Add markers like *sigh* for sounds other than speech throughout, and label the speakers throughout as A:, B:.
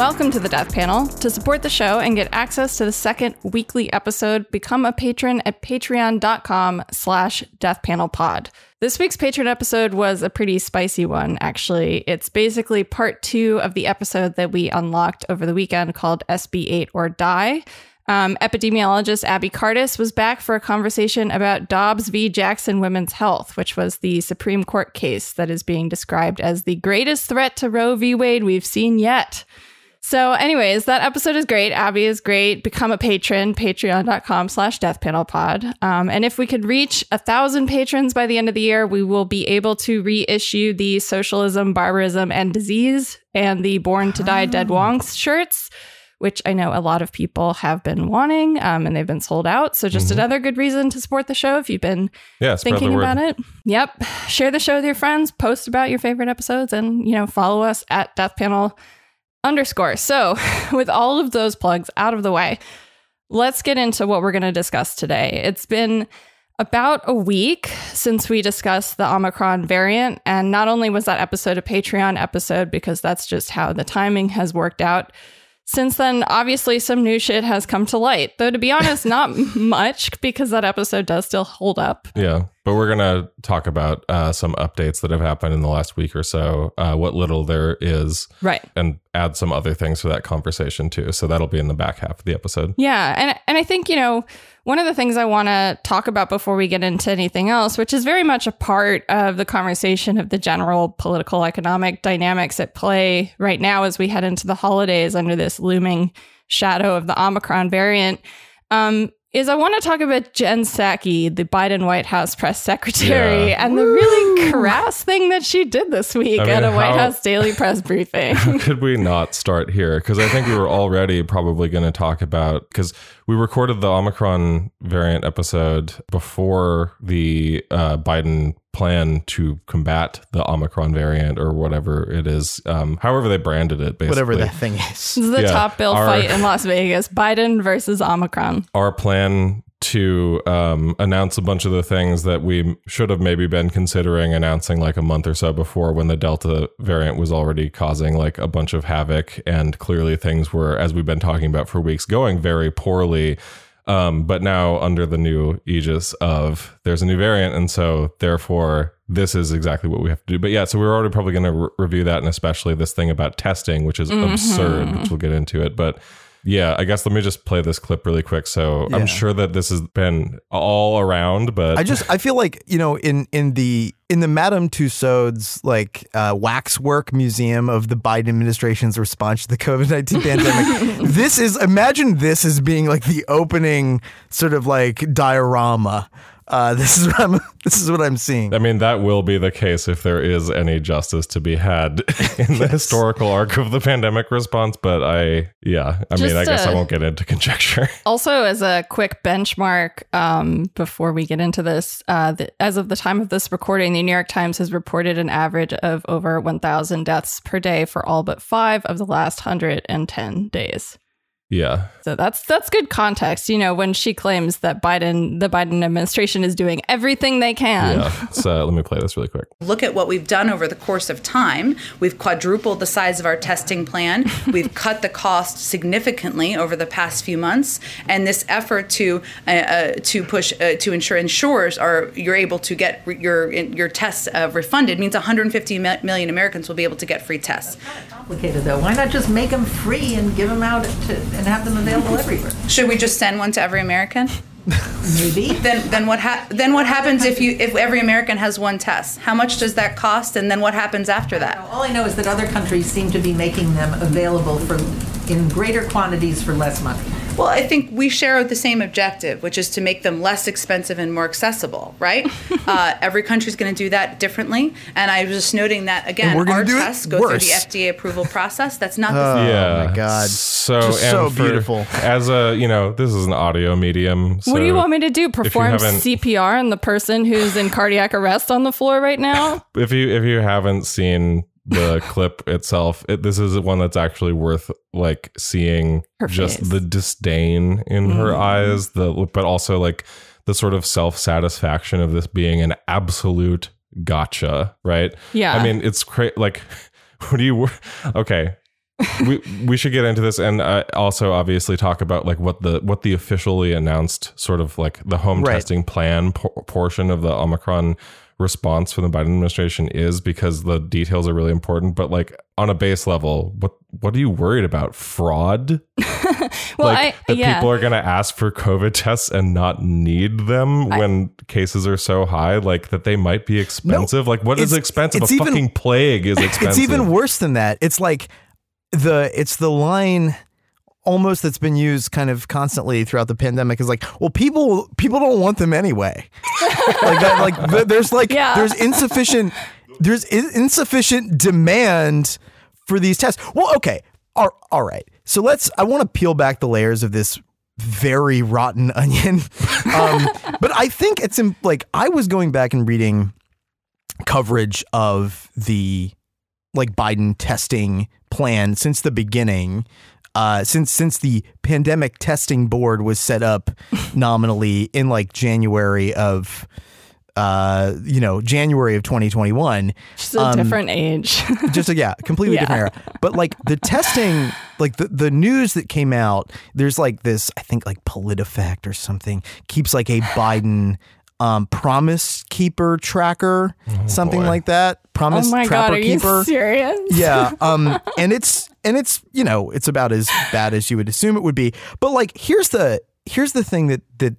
A: Welcome to the Death Panel. To support the show and get access to the second weekly episode, become a patron at patreon.com slash deathpanelpod. This week's patron episode was a pretty spicy one, actually. It's basically part two of the episode that we unlocked over the weekend called SB8 or Die. Um, epidemiologist Abby Cartus was back for a conversation about Dobbs v. Jackson Women's Health, which was the Supreme Court case that is being described as the greatest threat to Roe v. Wade we've seen yet. So, anyways, that episode is great. Abby is great. Become a patron, patreon.com slash deathpanelpod. Um, and if we could reach a thousand patrons by the end of the year, we will be able to reissue the Socialism, Barbarism, and Disease and the Born to Die Dead Wonks shirts which I know a lot of people have been wanting um, and they've been sold out. So just another good reason to support the show if you've been
B: Yeah,
A: thinking about it. Yep. Share the show with your friends, post about your favorite episodes, and you know, follow us at Death Panel underscore. So *laughs* with all of those plugs out of the way, let's get into what we're going to discuss today. It's been about a week since we discussed the Omicron variant. And not only was that episode a Patreon episode, because that's just how the timing has worked out. Since then, obviously, some new shit has come to light. Though, to be honest, not *laughs* much because that episode does still hold up.
B: Yeah, but we're gonna talk about uh, some updates that have happened in the last week or so, uh, what little there is,
A: Right.
B: and add some other things to that conversation too. So that'll be in the back half of the episode.
A: Yeah, and and I think you know one of the things I want to talk about before we get into anything else, which is very much a part of the conversation of the general political economic dynamics at play right now as we head into the holidays under this looming shadow of the Omicron variant. Um, is I want to talk about Jen Psaki, the Biden White House press secretary,
B: Yeah.
A: and the really crass thing that she did this week
B: I mean,
A: at a White House daily press *laughs* briefing.
B: Could we not start here? Because I think we were already probably going to talk about because we recorded the Omicron variant episode before the uh, Biden plan to combat the Omicron variant or whatever it is, um, however they branded it, basically.
C: whatever that thing is.
A: This is the
B: Yeah,
A: top bill
B: our-
A: fight in Las Vegas: Biden versus Omicron.
B: our plan to um, announce a bunch of the things that we should have maybe been considering announcing like a month or so before when the Delta variant was already causing like a bunch of havoc. And clearly things were, as we've been talking about for weeks, going very poorly. Um, but now under the new aegis of there's a new variant. And so therefore, this is exactly what we have to do. But yeah, so we're already probably going to re- review that and especially this thing about testing, which is absurd, which we'll get into it. But yeah, I guess let me just play this clip really quick. So
C: Yeah.
B: I'm sure that this has been all around, but
C: I just I feel like you know in in the in the Madame Tussauds like uh, waxwork museum of the Biden administration's response to the COVID nineteen *laughs* pandemic. this is imagine this as being like the opening sort of like diorama. Uh, *laughs* this is what I'm this is what I'm seeing.
B: I mean, that will be the case if there is any justice to be had *laughs* in the historical arc of the pandemic response. But I, yeah, I mean,
A: Just,
B: I guess I won't get into *laughs* conjecture.
A: Also, as a quick benchmark, um, before we get into this, uh, the, as of the time of this recording, the New York Times has reported an average of over 1,000 deaths per day for all but five of the last 110 days.
B: Yeah.
A: So that's that's good context. You know, when she claims that Biden, the Biden administration, is doing everything they can.
B: Yeah. So let me play this really quick.
D: look at what we've done over the course of time. We've quadrupled the size of our testing plan. *laughs* We've cut the cost significantly over the past few months, and this effort to uh, uh, to push uh, to ensure insurers are you're able to get re- your your tests uh, refunded means 150 mi- million Americans will be able to get free tests.
E: complicated though. Why not just make them free and give them out to, and have them available everywhere?
D: Should we just send one to every American?
E: Maybe.
D: Then then what ha- then what happens if you if every American has one test? How much does that cost? And then what happens after that?
E: All I know is that other countries seem to be making them available for in greater quantities for less money.
D: Well, I think we share the same objective, which is to make them less expensive and more accessible, right? *laughs* uh, every country's going to do that differently. And I was just noting that, again,
C: we're gonna
D: our
C: do it
D: tests go
C: worse.
D: through the FDA approval *laughs* process. That's not the same.
B: yeah.
C: my God.
B: So,
C: Just so
B: for-
C: beautiful.
B: As a, you know, this is an audio medium. So
A: What do you want me to do? Perform CPR on the person who's in cardiac arrest on the floor right now? *laughs*
B: if you if you haven't seen the clip itself, it, this is one that's actually worth like seeing
A: Her
B: just
A: face.
B: the disdain in her eyes, the but also like the sort of self satisfaction of this being an absolute gotcha, right?
A: Yeah.
B: I mean, it's crazy. Like, *laughs* what do you? Okay, we we should get into this and uh, also obviously talk about like what the what the officially announced sort of like the home
C: Right.
B: testing plan por- portion of the Omicron response from the Biden administration is because the details are really important. But like on a base level, what what are you worried about? Fraud? *laughs*
A: Well,
B: like
A: I
B: that
A: yeah.
B: people are going to ask for COVID tests and not need them when cases are so high, like that they might be expensive. like what is expensive? a
C: even-
B: fucking plague is expensive. *laughs*
C: It's even worse than that. It's like the it's the line almost that's been used kind of constantly throughout the pandemic is like, well, people people don't want them anyway. *laughs* like that, like there's like
A: Yeah.
C: there's insufficient there's in- insufficient demand for these tests. Well, okay, all, all right. So let's. I want to peel back the layers of this very rotten *laughs* onion. Um, but I think it's in, like I was going back and reading coverage of the like Biden testing plan since the beginning. Uh, since since the pandemic testing board was set up *laughs* nominally in like January of uh you know January of 2021
A: Just a
C: um,
A: different age. *laughs*
C: just a, yeah, completely
A: Yeah.
C: different era. But like the *laughs* testing, like the, the news that came out, there's like this, I think like PolitiFact or something keeps like a Biden um, promise keeper tracker, something
B: boy.
C: like that.
A: Promise oh
C: Promise
A: my
C: trapper
A: god, are
C: keeper.
A: you serious?
C: yeah. *laughs* Um, and it's and it's you know it's about as bad as you would assume it would be. But like here's the here's the thing that that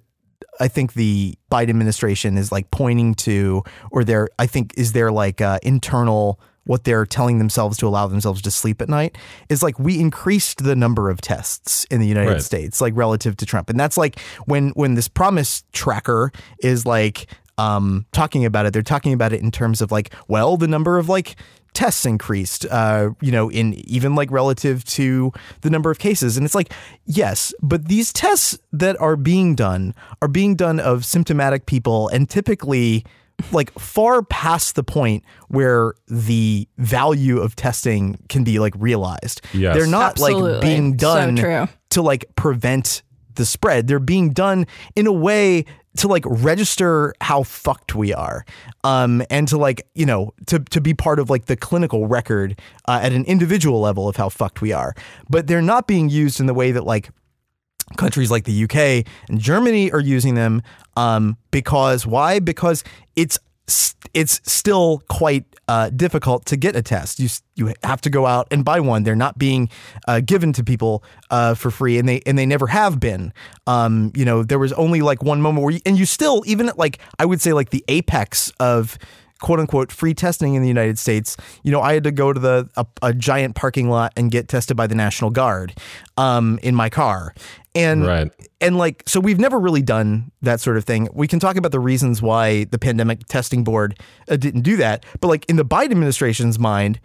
C: I think the Biden administration is like pointing to, or their I think is their like uh, internal what they're telling themselves to allow themselves to sleep at night is like we increased the number of tests in the United
B: Right.
C: States like relative to Trump and that's like when when this promise tracker is like um talking about it they're talking about it in terms of like well the number of like tests increased uh you know in even like relative to the number of cases and it's like yes but these tests that are being done are being done of symptomatic people and typically like far past the point where the value of testing can be like realized
B: Yes.
C: they're not like being done
A: true.
C: to like prevent the spread. They're being done in a way to like register how fucked we are, um, and to like you know to to be part of like the clinical record uh, at an individual level of how fucked we are. But they're not being used in the way that like countries like the UK and Germany are using them um, because why? Because it's it's still quite uh, difficult to get a test. You you have to go out and buy one. They're not being uh, given to people uh, for free, and they and they never have been. Um, you know, there was only like one moment where, you, and you still even at like I would say like the apex of quote unquote free testing in the United States, you know, I had to go to the a, a giant parking lot and get tested by the National Guard um, in my car. And
B: Right.
C: and like so we've never really done that sort of thing. We can talk about the reasons why the pandemic testing board uh, didn't do that, but like in the Biden administration's mind,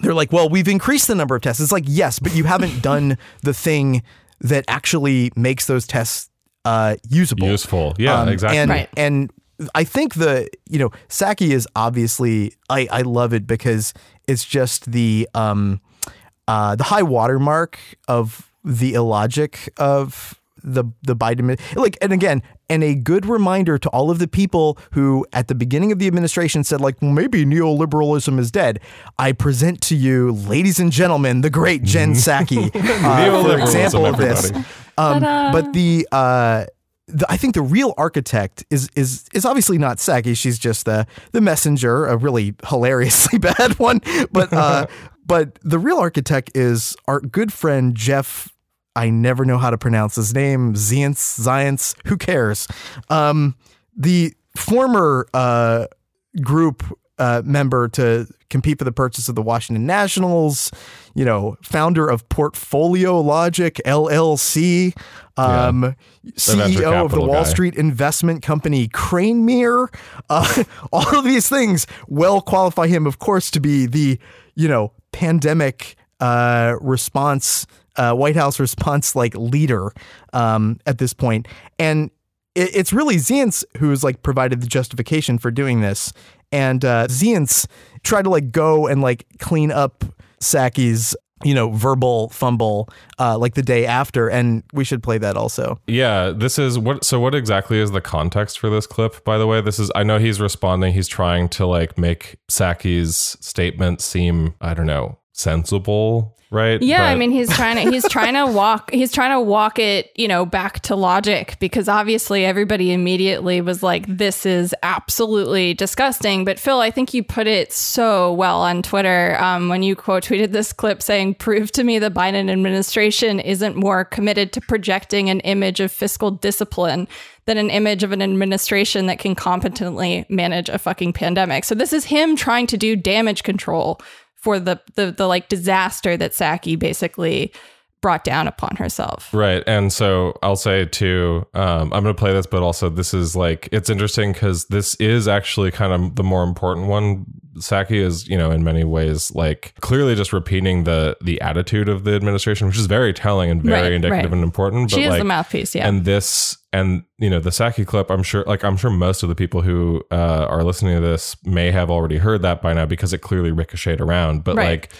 C: they're like, well, we've increased the number of tests. It's like, yes, but you haven't *laughs* done the thing that actually makes those tests uh, usable.
B: Useful. Yeah,
C: Um,
B: exactly.
C: And,
A: Right.
C: and I think the, you know, Psaki is obviously, I, I love it because it's just the, um, uh, the high watermark of the illogic of the the Biden like and again and a good reminder to all of the people who at the beginning of the administration said like well, maybe neoliberalism is dead. I present to you, ladies and gentlemen, the great Jen *laughs* Psaki, uh, for example of this. Um, but the uh, the, I think the real architect is is is obviously not Psaki. She's just the the messenger, a really hilariously *laughs* bad one. But uh, *laughs* but the real architect is our good friend Jeff. I never know how to pronounce his name. Zients, Zients. Who cares? Um, the former uh, group uh, member to compete for the purchase of the Washington Nationals, you know, founder of Portfolio Logic LLC, um,
B: venture
C: CEO of the Wall
B: guy.
C: Street investment company Cranemere. Uh, *laughs* all of these things well qualify him, of course, to be the, you know, pandemic uh, response, uh, White House response like leader um, at this point. And it, it's really Zients who's like provided the justification for doing this. And uh, Zients tried to like go and like clean up Psaki's, you know, verbal fumble uh, like the day after. And we should play that also.
B: Yeah, this is what. So, what exactly is the context for this clip? By the way, this is. I know he's responding. He's trying to like make Psaki's statement seem. I don't know sensible, right?
A: Yeah, I mean he's trying to he's trying to walk he's trying to walk it, you know, back to logic because obviously everybody immediately was like this is absolutely disgusting, but Phil, I think you put it so well on Twitter um, when you quote tweeted this clip saying prove to me the Biden administration isn't more committed to projecting an image of fiscal discipline than an image of an administration that can competently manage a fucking pandemic. So this is him trying to do damage control for the the, the like disaster that Psaki basically brought down upon herself.
B: Right. And so I'll say too, um, I'm going to play this, but also this is like, it's interesting because this is actually kind of the more important one. Psaki is, you know, in many ways, like clearly just repeating the the attitude of the administration, which is very telling and very
A: Right,
B: indicative
A: right.
B: and important.
A: She
B: but
A: is
B: like,
A: the mouthpiece, yeah.
B: And this, and you know, the Psaki clip, I'm sure, like I'm sure most of the people who uh, are listening to this may have already heard that by now because it clearly ricocheted around. But
A: Right.
B: like,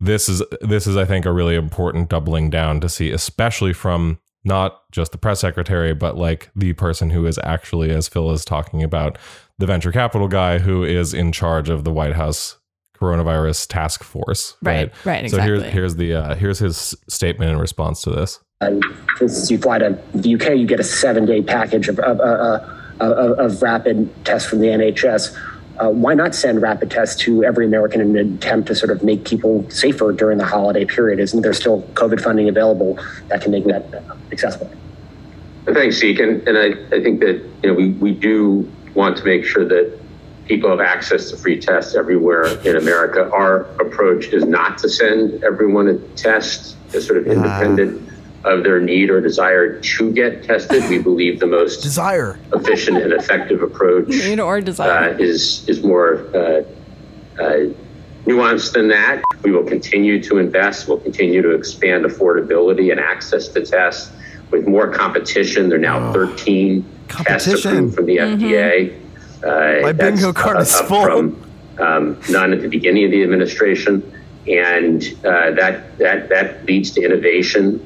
B: this is this is I think a really important doubling down to see, especially from not just the press secretary, but like the person who is actually, as Phil is talking about, the venture capital guy who is in charge of the White House coronavirus task force.
A: Right, right, Exactly.
B: So here's here's the uh, here's his statement in response to this.
F: And for instance, you fly to the UK, you get a seven-day package of of, uh, uh, of, of rapid tests from the NHS. Uh, why not send rapid tests to every American in an attempt to sort of make people safer during the holiday period? Isn't there still COVID funding available that can make that uh, accessible?
G: Thanks, Zeke. And, and I, I think that you know we, we do want to make sure that people have access to free tests everywhere in America. Our approach is not to send everyone a test, as sort of independent of their need or desire to get tested. We believe the most
C: Desire.
G: efficient and effective approach *laughs*
A: Need or desire.
G: uh, is is more uh, uh, nuanced than that. We will continue to invest. We'll continue to expand affordability and access to tests with more competition. There are now 13 tests
C: Competition.
G: approved from the FDA. Uh,
C: My bingo card is
G: up
C: full.
G: From, um, none at the beginning of the administration, and uh, that that that leads to innovation.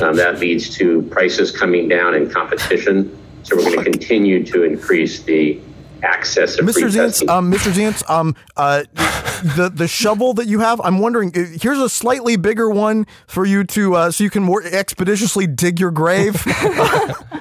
G: Um, that leads to prices coming down and competition. So we're going to continue to increase the access of
C: Mr.
G: free Zients,
C: um, Mr. Zients, um, uh, the the shovel that you have, I'm wondering. uh, Here's a slightly bigger one for you to, uh, so you can more expeditiously dig your grave. *laughs*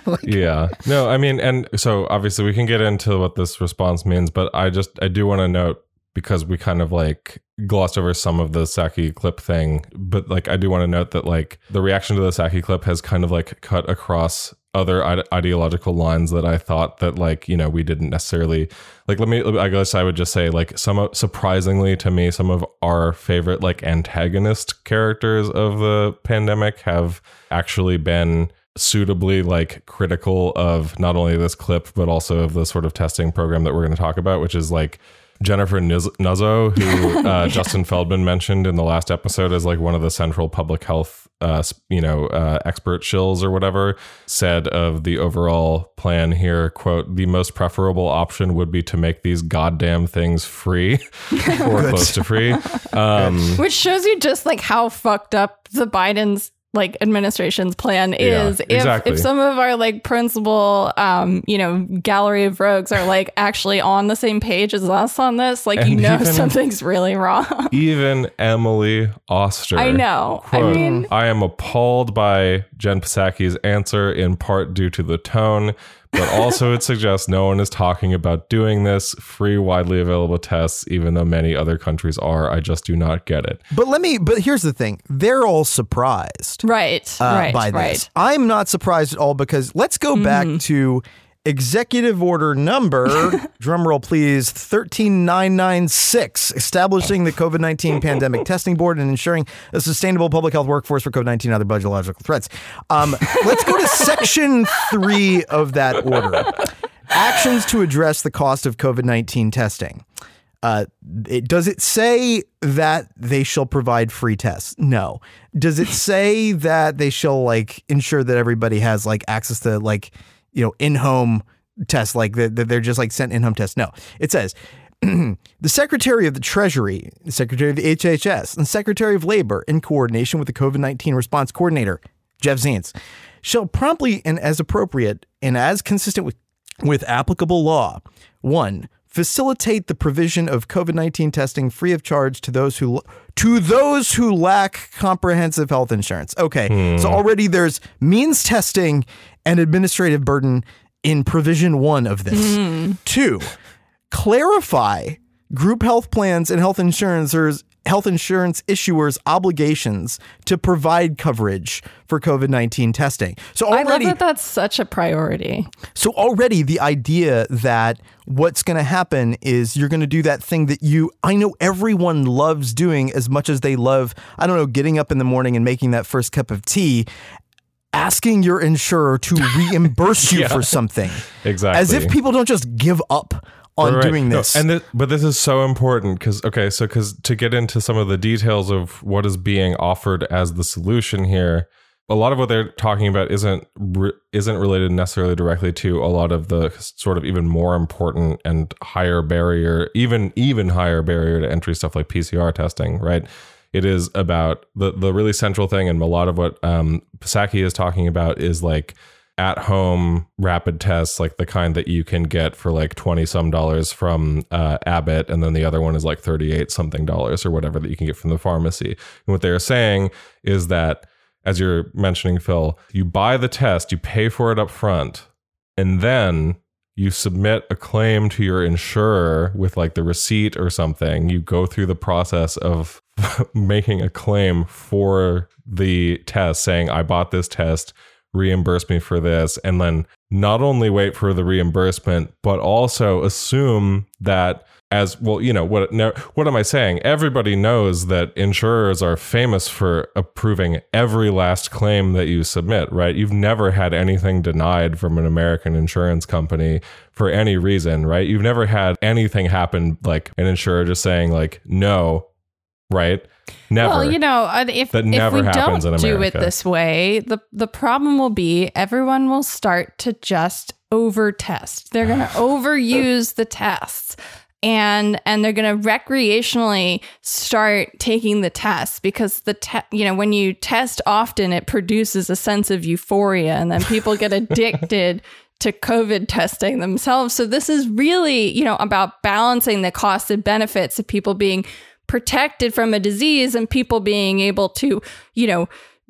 C: *laughs*
B: yeah no i mean and so obviously we can get into what this response means but i just i do want to note because we kind of like glossed over some of the Psaki clip thing. But like i do want to note that like the reaction to the Psaki clip has kind of like cut across other ide- ideological lines that i thought that like you know we didn't necessarily like let me i guess i would just say like some surprisingly to me some of our favorite like antagonist characters of the pandemic have actually been suitably like critical of not only this clip but also of the sort of testing program that we're going to talk about which is like Jennifer Nuzzo, who uh, *laughs* Justin Feldman mentioned in the last episode as like one of the central public health, uh, you know, uh, expert shills or whatever, said of the overall plan here, quote, the most preferable option would be to make these goddamn things free *laughs* or close to free. Um,
A: Which shows you just like how fucked up the Biden's like administration's plan
B: Yeah,
A: is. If
B: exactly.
A: if some of our like principal um, you know, gallery of rogues are like actually on the same page as us on this, like you know *laughs*
B: even-
A: something's really wrong.
B: even Emily Oster.
A: I know. I mean-
B: I am appalled by Jen Psaki's answer in part due to the tone, but also it suggests no one is talking about doing this. Free, widely available tests, even though many other countries are. I just do not get it.
C: but let me. But here's the thing: they're all surprised.
A: Right.
C: uh,
A: right.
C: by
A: right.
C: this. I'm not surprised at all because let's go back to executive order number, *laughs* drumroll please, 13996, establishing the COVID 19 pandemic testing board and ensuring a sustainable public health workforce for COVID 19 and other biological threats. Um, let's go to section three of that order actions to address the cost of COVID 19 testing. Uh, it, does it say that they shall provide free tests? No. Does it say that they shall like ensure that everybody has like access to like you know in home tests, like that they're just like sent in home tests? No. It says *clears throat* the Secretary of the Treasury, the Secretary of the HHS, and Secretary of Labor, in coordination with the COVID 19 response coordinator, Jeff Zients, shall promptly and as appropriate and as consistent with, with applicable law, one, facilitate the provision of COVID-19 testing free of charge to those who to those who lack comprehensive health insurance. Okay. So hmm. already there's means testing and administrative burden in provision 1 of this. Hmm. 2. Clarify group health plans and health insurers health insurance issuers obligations to provide coverage for COVID-19 testing. So
A: I love that that's such a priority.
C: so already the idea that what's going to happen is you're going to do that thing that you I know everyone loves doing as much as they love I don't know getting up in the morning and making that first cup of tea asking your insurer to *laughs* reimburse you for something.
B: Exactly.
C: As if people don't just give up on
B: Right.
C: doing
B: No,
C: this.
B: and thi- but this is so important because okay, so because to get into some of the details of what is being offered as the solution here, a lot of what they're talking about isn't re- isn't related necessarily directly to a lot of the sort of even more important and higher barrier, even even higher barrier to entry stuff like PCR testing, right? It is about the the really central thing, and a lot of what um, Psaki is talking about is like at home rapid tests like the kind that you can get for like 20 some dollars from uh, Abbott and then the other one is like 38 something dollars or whatever that you can get from the pharmacy. And what they're saying is that as you're mentioning Phil, you buy the test, you pay for it up front and then you submit a claim to your insurer with like the receipt or something. You go through the process of *laughs* making a claim for the test saying I bought this test reimburse me for this and then not only wait for the reimbursement but also assume that as well you know what no, what am i saying? Everybody knows that insurers are famous for approving every last claim that you submit right? You've never had anything denied from an american insurance company for any reason right? You've never had anything happen like an insurer just saying like no right never
A: Well, you know, uh, if,
B: That
A: if
B: never
A: we
B: happens
A: don't
B: in
A: do it this way, the the problem will be everyone will start to just over test. They're going *sighs* to overuse the tests. And and they're going to recreationally start taking the tests because the te- you know when you test often it produces a sense of euphoria and then people get *laughs* addicted to COVID testing themselves. So this is really, you know, about balancing the costs and benefits of people being protected from a disease and people being able to, you know,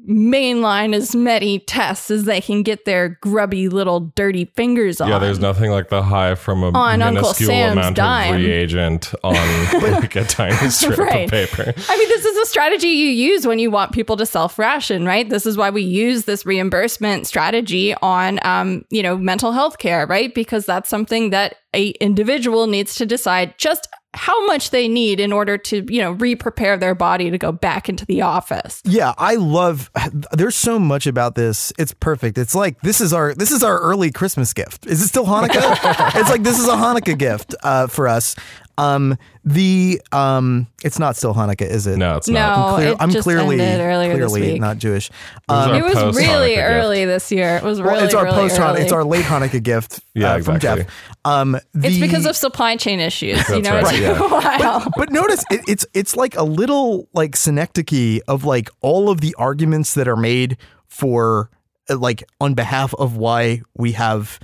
A: mainline as many tests as they can get their grubby little dirty fingers on.
B: Yeah, there's nothing like the high from a
A: On Uncle
B: minuscule
A: Sam's
B: amount
A: dime.
B: of reagent on *laughs* *laughs* like a tiny strip
A: Right.
B: of paper.
A: I mean, this is a strategy you use when you want people to self ration, right? This is why we use this reimbursement strategy on, um, you know, mental health care, right? Because that's something that a individual needs to decide just how much they need in order to, you know, re-prepare their body to go back into the office.
C: Yeah, I love. There's so much about this. It's perfect. It's like this is our this is our early Christmas gift. Is it still Hanukkah? *laughs* it's like this is a Hanukkah gift uh, for us. Um, the um, it's not still Hanukkah, is it?
B: No, it's
A: No,
B: not.
C: I'm, clear,
A: it
C: I'm
A: just
C: clearly
A: ended earlier this
C: clearly
A: week.
C: not Jewish. Um,
A: it was
B: post-Hanukkah
A: really
B: gift.
A: early this year. It was really,
C: well, it's our
A: really
C: post Hanukkah. It's our late Hanukkah gift. *laughs*
B: Yeah,
C: uh, from. Jeff. Um,
A: It's because of supply chain issues. you know,
B: right,
A: it
B: yeah.
A: took a while.
C: but notice it, it's it's like a little like synecdoche of like all of the arguments that are made for uh, like on behalf of why we have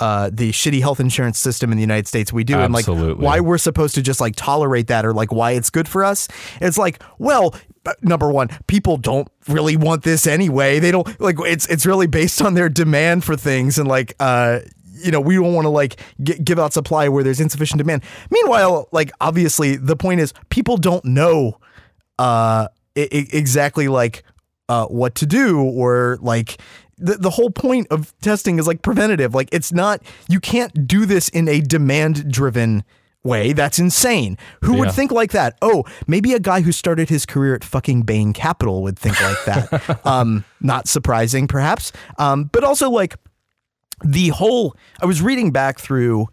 C: uh, the shitty health insurance system in the United States we do and like why we're supposed to just like tolerate that or like why it's good for us. It's like, well, uh, number one, people don't really want this anyway. They don't like it's it's really based on their demand for things and like uh you know, we don't want to like g- give out supply where there's insufficient demand. Meanwhile, like obviously the point is people don't know uh I- I- exactly like uh what to do or like the, the whole point of testing is like preventative. Like it's not you can't do this in a demand driven way. That's insane. Who would think like that? Oh, maybe a guy who started his career at fucking Bain Capital would think like that. *laughs* um, not surprising, perhaps. Um, but also like the whole. I was reading back through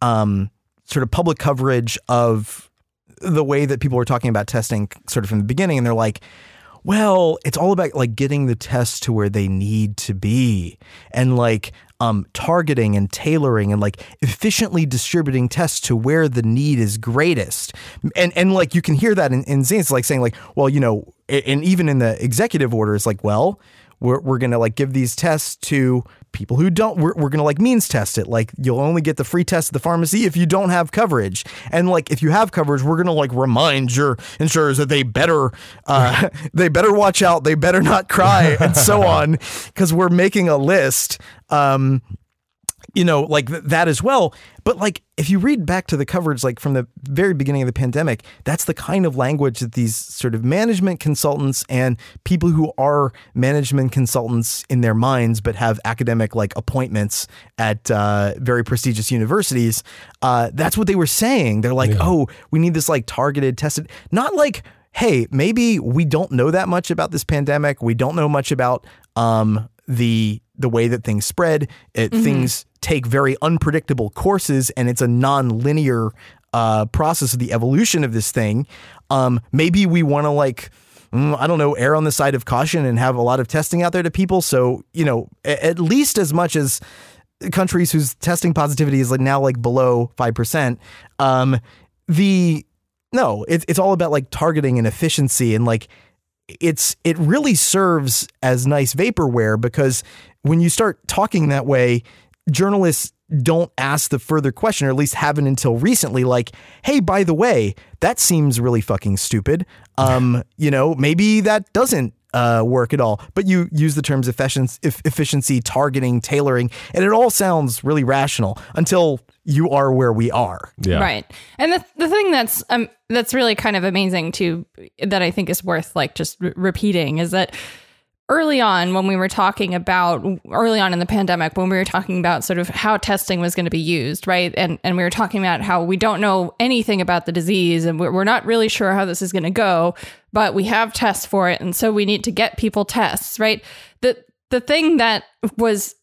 C: um, sort of public coverage of the way that people were talking about testing, sort of from the beginning, and they're like. Well, it's all about like getting the tests to where they need to be and like um, targeting and tailoring and like efficiently distributing tests to where the need is greatest. And and like you can hear that in, in Zients like saying like, well, you know, and even in the executive orders, like, well, we're, we're going to like give these tests to people who don't we're, we're going to like means test it. Like you'll only get the free test at the pharmacy if you don't have coverage. And like if you have coverage we're going to like remind your insurers that they better uh, *laughs* they better watch out they better not cry and so *laughs* on because we're making a list um, you know, like th- that as well. But like, if you read back to the coverage, like from the very beginning of the pandemic, that's the kind of language that these sort of management consultants and people who are management consultants in their minds, but have academic like appointments at uh, very prestigious universities, uh, that's what they were saying. They're like, oh, we need this like targeted, tested, not like, hey, maybe we don't know that much about this pandemic. We don't know much about um, the the way that things spread. It, Things take very unpredictable courses, and it's a non-linear uh, process of the evolution of this thing. Um, maybe we want to like. mm, I don't know, err on the side of caution and have a lot of testing out there to people. So, you know, at least as much as countries whose testing positivity is like now like below 5%, um, the, no, it's it's all about like targeting and efficiency and like it's it really serves as nice vaporware because when you start talking that way, journalists don't ask the further question, or at least haven't until recently, like, hey, by the way, that seems really fucking stupid. Um, you know, maybe that doesn't uh, work at all. But you use the terms efficiency, efficiency, targeting, tailoring, and it all sounds really rational until you are where we are.
B: Yeah.
A: Right. And the the thing that's um that's really kind of amazing too that I think is worth like just re- repeating is that early on when we were talking about early on in the pandemic when we were talking about sort of how testing was going to be used right? And and we were talking about how we don't know anything about the disease and we're, not really sure how this is going to go but we have tests for it. And so we need to get people tests right? The the thing that was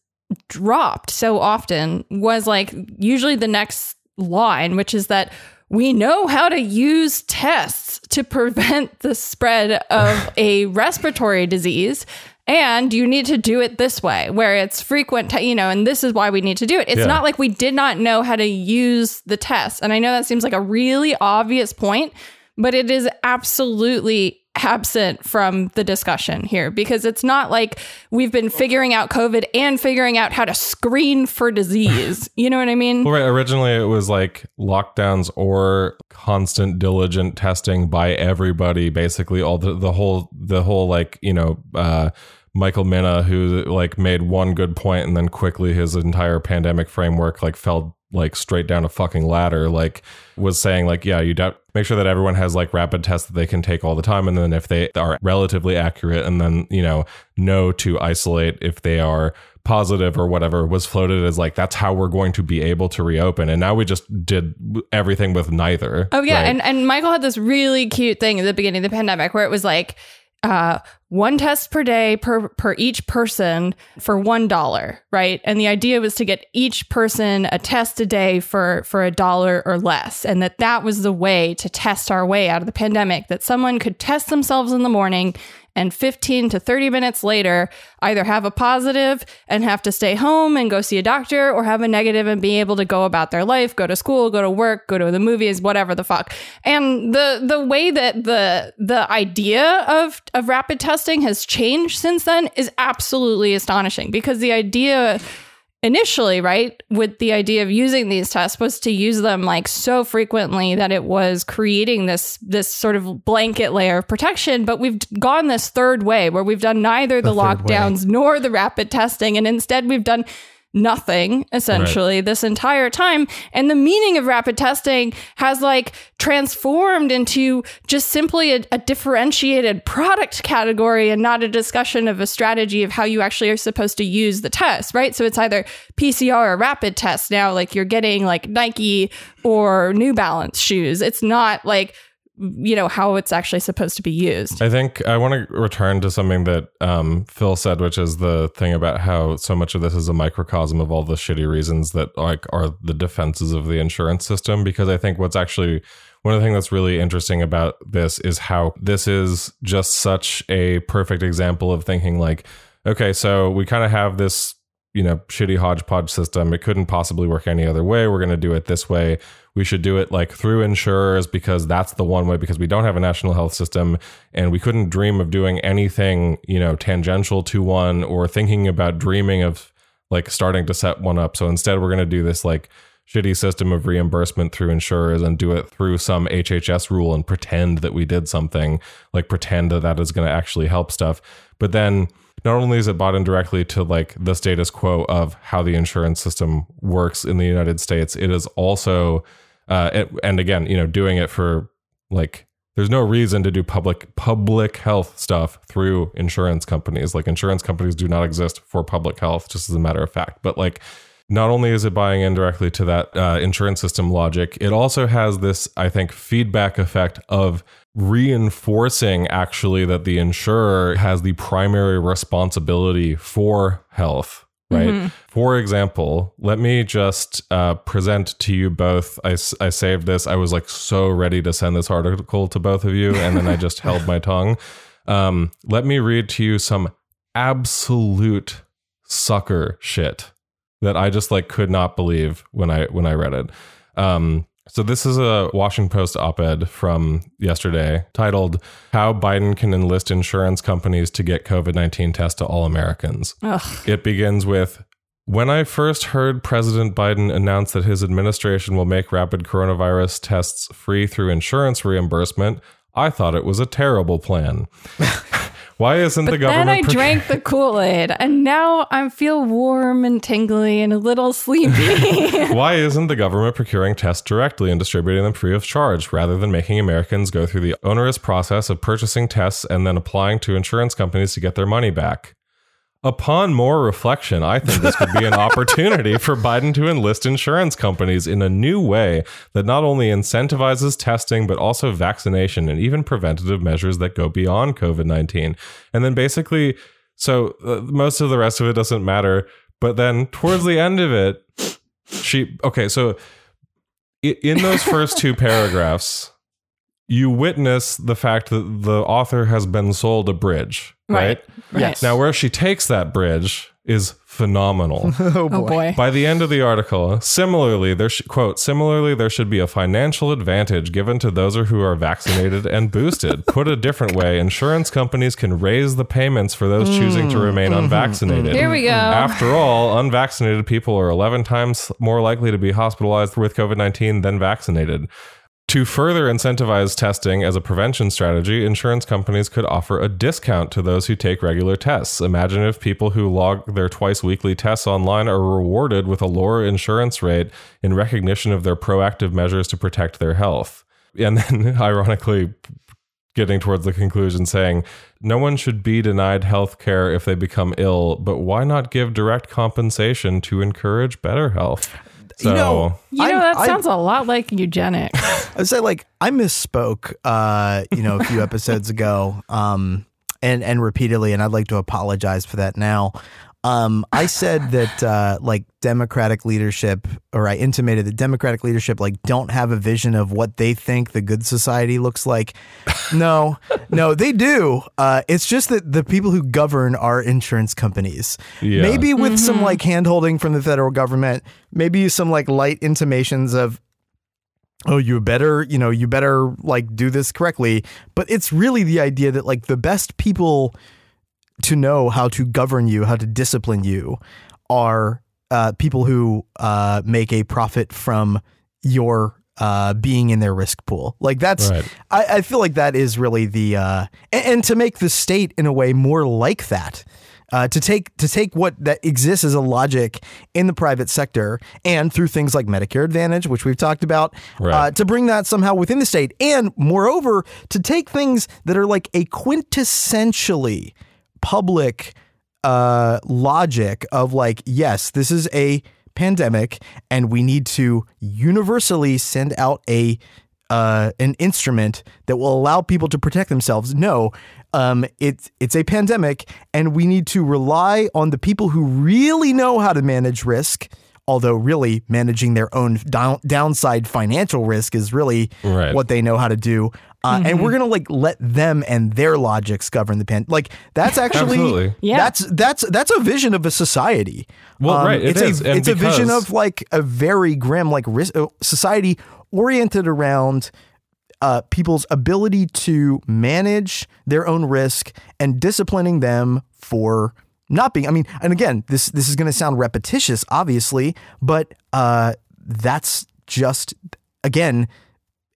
A: dropped so often was like usually the next line, which is that we know how to use tests to prevent the spread of a respiratory disease. And you need to do it this way, where it's frequent, te- you know, and this is why we need to do it. It's
B: Yeah.
A: not like we did not know how to use the test. And I know that seems like a really obvious point, but it is absolutely absent from the discussion here because it's not like we've been figuring out COVID and figuring out how to screen for disease. *laughs* You know what I mean?
B: Well, right. Originally, it was like lockdowns or constant diligent testing by everybody. Basically, all the the whole the whole like you know uh, Michael Mina who like made one good point and then quickly his entire pandemic framework like fell like straight down a fucking ladder. Like was saying like yeah you don't make sure that everyone has like rapid tests that they can take all the time and then if they are relatively accurate and then you know know to isolate if they are positive or whatever was floated as like that's how we're going to be able to reopen and now we just did everything with neither
A: Oh yeah,
B: right?
A: and and Michael had this really cute thing at the beginning of the pandemic where it was like uh one test per day per per each person for one dollar, right? And the idea was to get each person a test a day for for a dollar or less, and that that was the way to test our way out of the pandemic. That someone could test themselves in the morning. And 15 to 30 minutes later, either have a positive and have to stay home and go see a doctor, or have a negative and be able to go about their life, go to school, go to work, go to the movies, whatever the fuck. And the the way that the the idea of of rapid testing has changed since then is absolutely astonishing because the idea initially, right, with the idea of using these tests was to use them like so frequently that it was creating this this sort of blanket layer of protection. But we've gone this third way where we've done neither the,
C: way.
A: lockdowns nor the rapid testing, and instead we've done nothing essentially this entire time. And the meaning of rapid testing has like transformed into just simply a, a differentiated product category and not a discussion of a strategy of how you actually are supposed to use the test right? So it's either pcr or rapid test now like you're getting like nike or new balance shoes. It's not like you know how it's actually supposed to be used
B: I think I want to return to something that um, Phil said, which is the thing about how so much of this is a microcosm of all the shitty reasons that like are the defenses of the insurance system. Because I think what's actually one of the things that's really interesting about this is how this is just such a perfect example of thinking like, okay, so we kind of have this you know, shitty hodgepodge system. It couldn't possibly work any other way. We're going to do it this way. We should do it like through insurers because that's the one way because we don't have a national health system and we couldn't dream of doing anything, you know, tangential to one or thinking about dreaming of like starting to set one up. So instead we're going to do this like shitty system of reimbursement through insurers and do it through some HHS rule and pretend that we did something, like pretend that that is going to actually help stuff. But then not only is it bought in directly to like the status quo of how the insurance system works in the United States, it is also, uh, it, and again, you know, doing it for like there's no reason to do public public health stuff through insurance companies. Like insurance companies do not exist for public health, just as a matter of fact. But like not only is it buying indirectly to that uh, insurance system logic, it also has this, I think, feedback effect of reinforcing actually that the insurer has the primary responsibility for health. Right. Mm-hmm. For example, let me just uh, present to you both. I, I saved this. I was like so ready to send this article to both of you, and then I just held my *laughs* tongue. Um, let me read to you some absolute sucker shit that I just like could not believe when I when I read it. Um, so this is a Washington Post op-ed from yesterday titled "How Biden Can Enlist Insurance Companies to Get COVID-19 Tests to All Americans." Ugh. It begins with when I first heard President Biden announce that his administration will make rapid coronavirus tests free through insurance reimbursement, I thought it was a terrible plan. *laughs* Why isn't
A: but
B: the government?
A: Then I pre- drank the Kool Aid, and now I feel warm and tingly and a little sleepy. *laughs*
B: Why isn't the government procuring tests directly and distributing them free of charge, rather than making Americans go through the onerous process of purchasing tests and then applying to insurance companies to get their money back? Upon more reflection, I think this could be an *laughs* opportunity for Biden to enlist insurance companies in a new way that not only incentivizes testing, but also vaccination and even preventative measures that go beyond COVID 19. And then basically, so uh, most of the rest of it doesn't matter. But then towards the end of it, she, okay, so in those first two *laughs* paragraphs, you witness the fact that the author has been sold a bridge, right?
A: right. Yes.
B: Now, where she takes that bridge is phenomenal. *laughs*
C: oh, boy. oh, boy.
B: By the end of the article, similarly, there sh- quote, similarly, there should be a financial advantage given to those who are vaccinated and boosted. Put a different way, insurance companies can raise the payments for those mm, choosing to remain mm-hmm, unvaccinated.
A: Here we go.
B: After all, unvaccinated people are 11 times more likely to be hospitalized with COVID 19 than vaccinated. To further incentivize testing as a prevention strategy, insurance companies could offer a discount to those who take regular tests. Imagine if people who log their twice weekly tests online are rewarded with a lower insurance rate in recognition of their proactive measures to protect their health. And then, *laughs* ironically, getting towards the conclusion saying no one should be denied health care if they become ill, but why not give direct compensation to encourage better health?
C: So, you know,
A: you know that sounds a lot like eugenics. *laughs*
C: I would say like I misspoke, uh, you know, a few episodes ago, um, and and repeatedly, and I'd like to apologize for that now. Um, I said that uh, like Democratic leadership, or I intimated that Democratic leadership like don't have a vision of what they think the good society looks like. No, no, they do. Uh, it's just that the people who govern are insurance companies. Yeah. Maybe with mm-hmm. some like handholding from the federal government, maybe some like light intimations of oh you better you know you better like do this correctly but it's really the idea that like the best people to know how to govern you, how to discipline you, are uh, people who uh, make a profit from your uh, being in their risk pool. Like that's, right. I, I, feel like that is really the, uh, and, and, to make the state in a way more like that. Uh, to take to take what that exists as a logic in the private sector and through things like Medicare Advantage, which we've talked about, uh, right. to bring that somehow within the state, and moreover, to take things that are like a quintessentially public uh, logic of like, yes, this is a pandemic, and we need to universally send out a uh, an instrument that will allow people to protect themselves. No, um, it's it's a pandemic, and we need to rely on the people who really know how to manage risk. Although really managing their own down, downside financial risk is really right. what they know how to do. Uh, and we're gonna like let them and their logics govern the pen. Like that's *laughs* actually
A: Yeah.
C: that's that's that's a vision of a society. Um,
B: Well, right, it
C: it's
B: is,
C: a
B: and
C: it's a vision of like a very grim like risk, uh, society oriented around uh, people's ability to manage their own risk and disciplining them for not being. I mean, and again, this this is going to sound repetitious, obviously, but uh, that's just again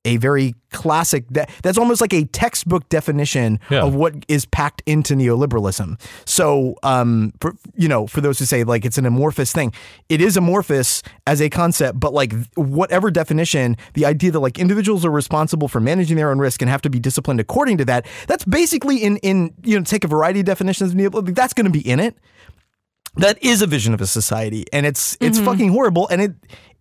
C: a very classic. That, that's almost like a textbook definition
B: Yeah.
C: of what is packed into neoliberalism. So, um, for, you know, for those who say like it's an amorphous thing, it is amorphous as a concept, but like whatever definition, the idea that like individuals are responsible for managing their own risk and have to be disciplined according to that, that's basically in in you know take a variety of definitions of neoliberalism, that's going to be in it that is a vision of a society and it's it's fucking horrible and it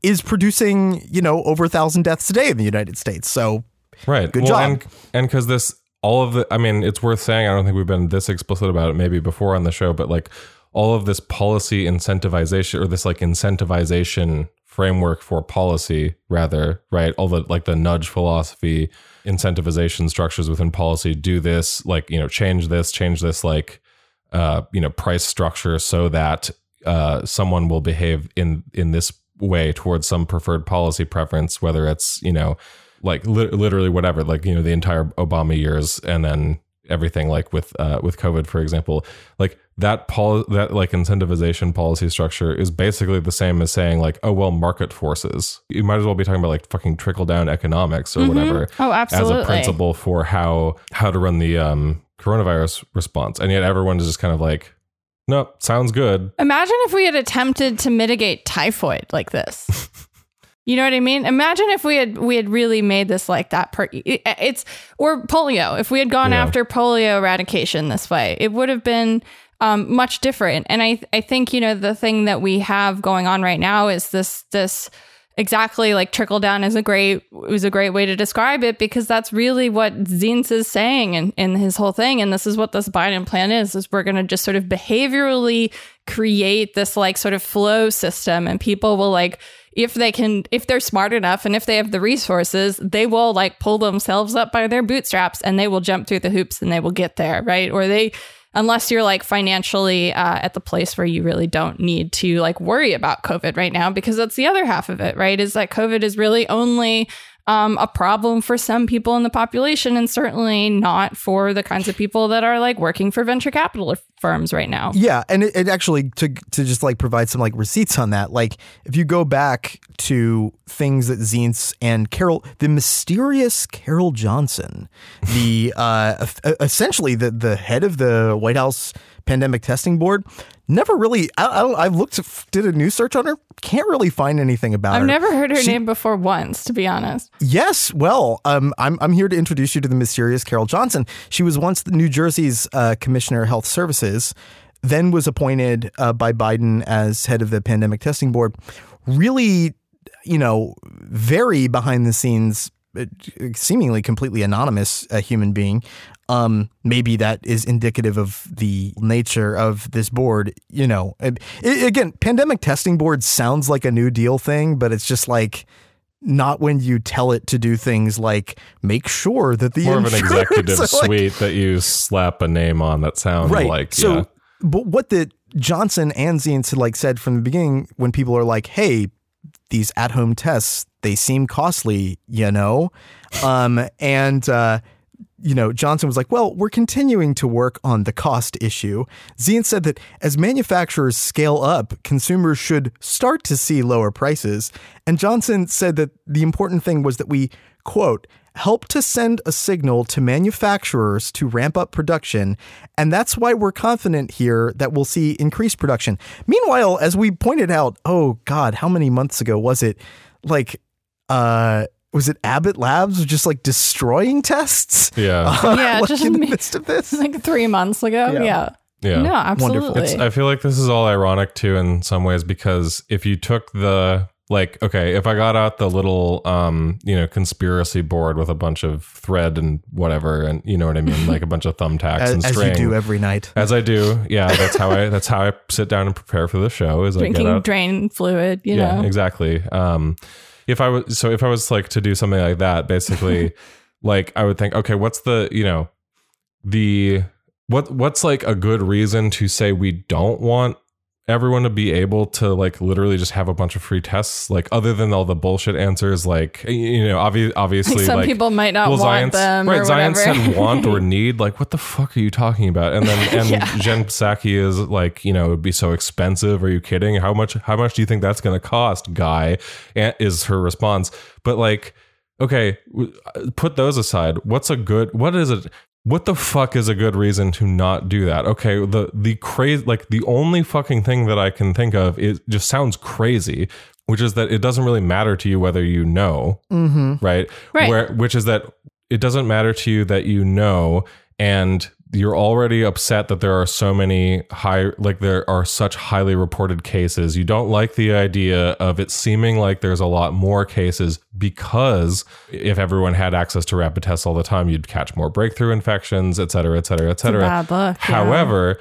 C: is producing you know over a thousand deaths a day in the united states so
B: Right.
C: Good
B: well,
C: job.
B: And and because this, all of the, I mean, it's worth saying. I don't think we've been this explicit about it maybe before on the show, but like all of this policy incentivization or this like incentivization framework for policy, rather, right? All the like the nudge philosophy, incentivization structures within policy do this, like you know, change this, change this, like uh, you know, price structure so that uh, someone will behave in in this way towards some preferred policy preference, whether it's you know like li- literally whatever, like you know the entire Obama years, and then everything like with uh, with COVID, for example, like that pol- that like incentivization policy structure is basically the same as saying like, oh well, market forces. You might as well be talking about like fucking trickle down economics or whatever.
A: Oh, absolutely.
B: As a principle for how how to run the um, coronavirus response, and yet everyone is just kind of like, nope, sounds good.
A: Imagine if we had attempted to mitigate typhoid like this. *laughs* You know what I mean? Imagine if we had we had really made this like that. Per, it's or polio. If we had gone
B: Yeah.
A: after polio eradication this way, it would have been um, much different. And I I think you know the thing that we have going on right now is this this exactly like trickle down is a great was a great way to describe it because that's really what Zients is saying in, in his whole thing. And this is what this Biden plan is, is we're gonna just sort of behaviorally create this like sort of flow system and people will like if they can if they're smart enough and if they have the resources they will like pull themselves up by their bootstraps and they will jump through the hoops and they will get there right or they unless you're like financially uh, at the place where you really don't need to like worry about covid right now because that's the other half of it right is that covid is really only um, a problem for some people in the population and certainly not for the kinds of people that are like working for venture capital firms right now
C: Yeah, and it, it actually to to just like provide some like receipts on that. Like if you go back to things that Zients and Carole, the mysterious Carole Johnson, the *laughs* uh, essentially the the head of the White House pandemic testing board, never really. I, I don't. I looked, did a news search on her. Can't really find anything about her.
A: I've never heard her
C: She-
A: name before once, to be honest.
C: Yes, well, um, I'm I'm here to introduce you to the mysterious Carole Johnson. She was once the New Jersey's uh, Commissioner of Health Services, then was appointed uh, by Biden as head of the Pandemic Testing Board. Really, you know, very behind the scenes, uh, seemingly completely anonymous uh, human being. Um, maybe that is indicative of the nature of this board. You know, it, it- again, pandemic testing board sounds like a New Deal thing, but it's just like not when you tell it to do things like make sure that the
B: More of an executive *laughs*
C: like-
B: suite that you slap a name on that sounds
C: right?
B: like
C: so,
B: yeah.
C: but what the Johnson and Zients had like said from the beginning, when people are like, "Hey, these at-home tests they seem costly," you know, um, and uh, you know, Johnson was like, well, we're continuing to work on the cost issue. Zients said that as manufacturers scale up, consumers should start to see lower prices. And Johnson said that the important thing was that we, quote, help to send a signal to manufacturers to ramp up production. And that's why we're confident here that we'll see increased production. Meanwhile, as we pointed out, oh God, how many months ago was it? Like, uh, was it Abbott Labs just like destroying tests?
B: Yeah.
C: Uh, *laughs*
A: Yeah,
C: like
A: just
C: in the midst of this. *laughs*
A: like three months ago.
C: Yeah.
A: Yeah.
B: Yeah.
A: No, absolutely.
B: It's, I feel like this is all ironic too in some ways because if you took the like okay, if I got out the little um, you know, conspiracy board with a bunch of thread and whatever and you know what I mean, like a bunch of *laughs* thumbtacks
C: as,
B: and string as
C: you do every night.
B: as I do. Yeah, that's how I that's how I sit down and prepare for the show is I get
A: Drinking
B: out
A: drain fluid, you
B: yeah,
A: know.
B: exactly. Um, if I was so if I was like to do something like that, basically, *laughs* like I would think, okay, what's the you know the what what's like a good reason to say we don't want everyone to be able to like literally just have a bunch of free tests like other than all the bullshit answers like you know obvi- obviously
A: Like some
B: like,
A: people might not want
B: Zion,
A: them
B: right Zion said want or *laughs* need like what the fuck are you talking about? And then and *laughs*
A: Yeah.
B: Jen Psaki is like you know it would be so expensive are you kidding? How much how much do you think that's going to cost guy? And is her response. But like okay uh, put those aside. What's a good what is it what the fuck is a good reason to not do that okay the the crazy like the only fucking thing that i can think of is just sounds crazy which is that it doesn't really matter to you whether you know
C: Mm-hmm.
B: right
A: Right.
B: where which is that it doesn't matter to you that you know and you're already upset that there are so many high like there are such highly reported cases you don't like the idea of it seeming like there's a lot more cases because if everyone had access to rapid tests all the time you'd catch more breakthrough infections et cetera et cetera et cetera
A: bad look. yeah.
B: However,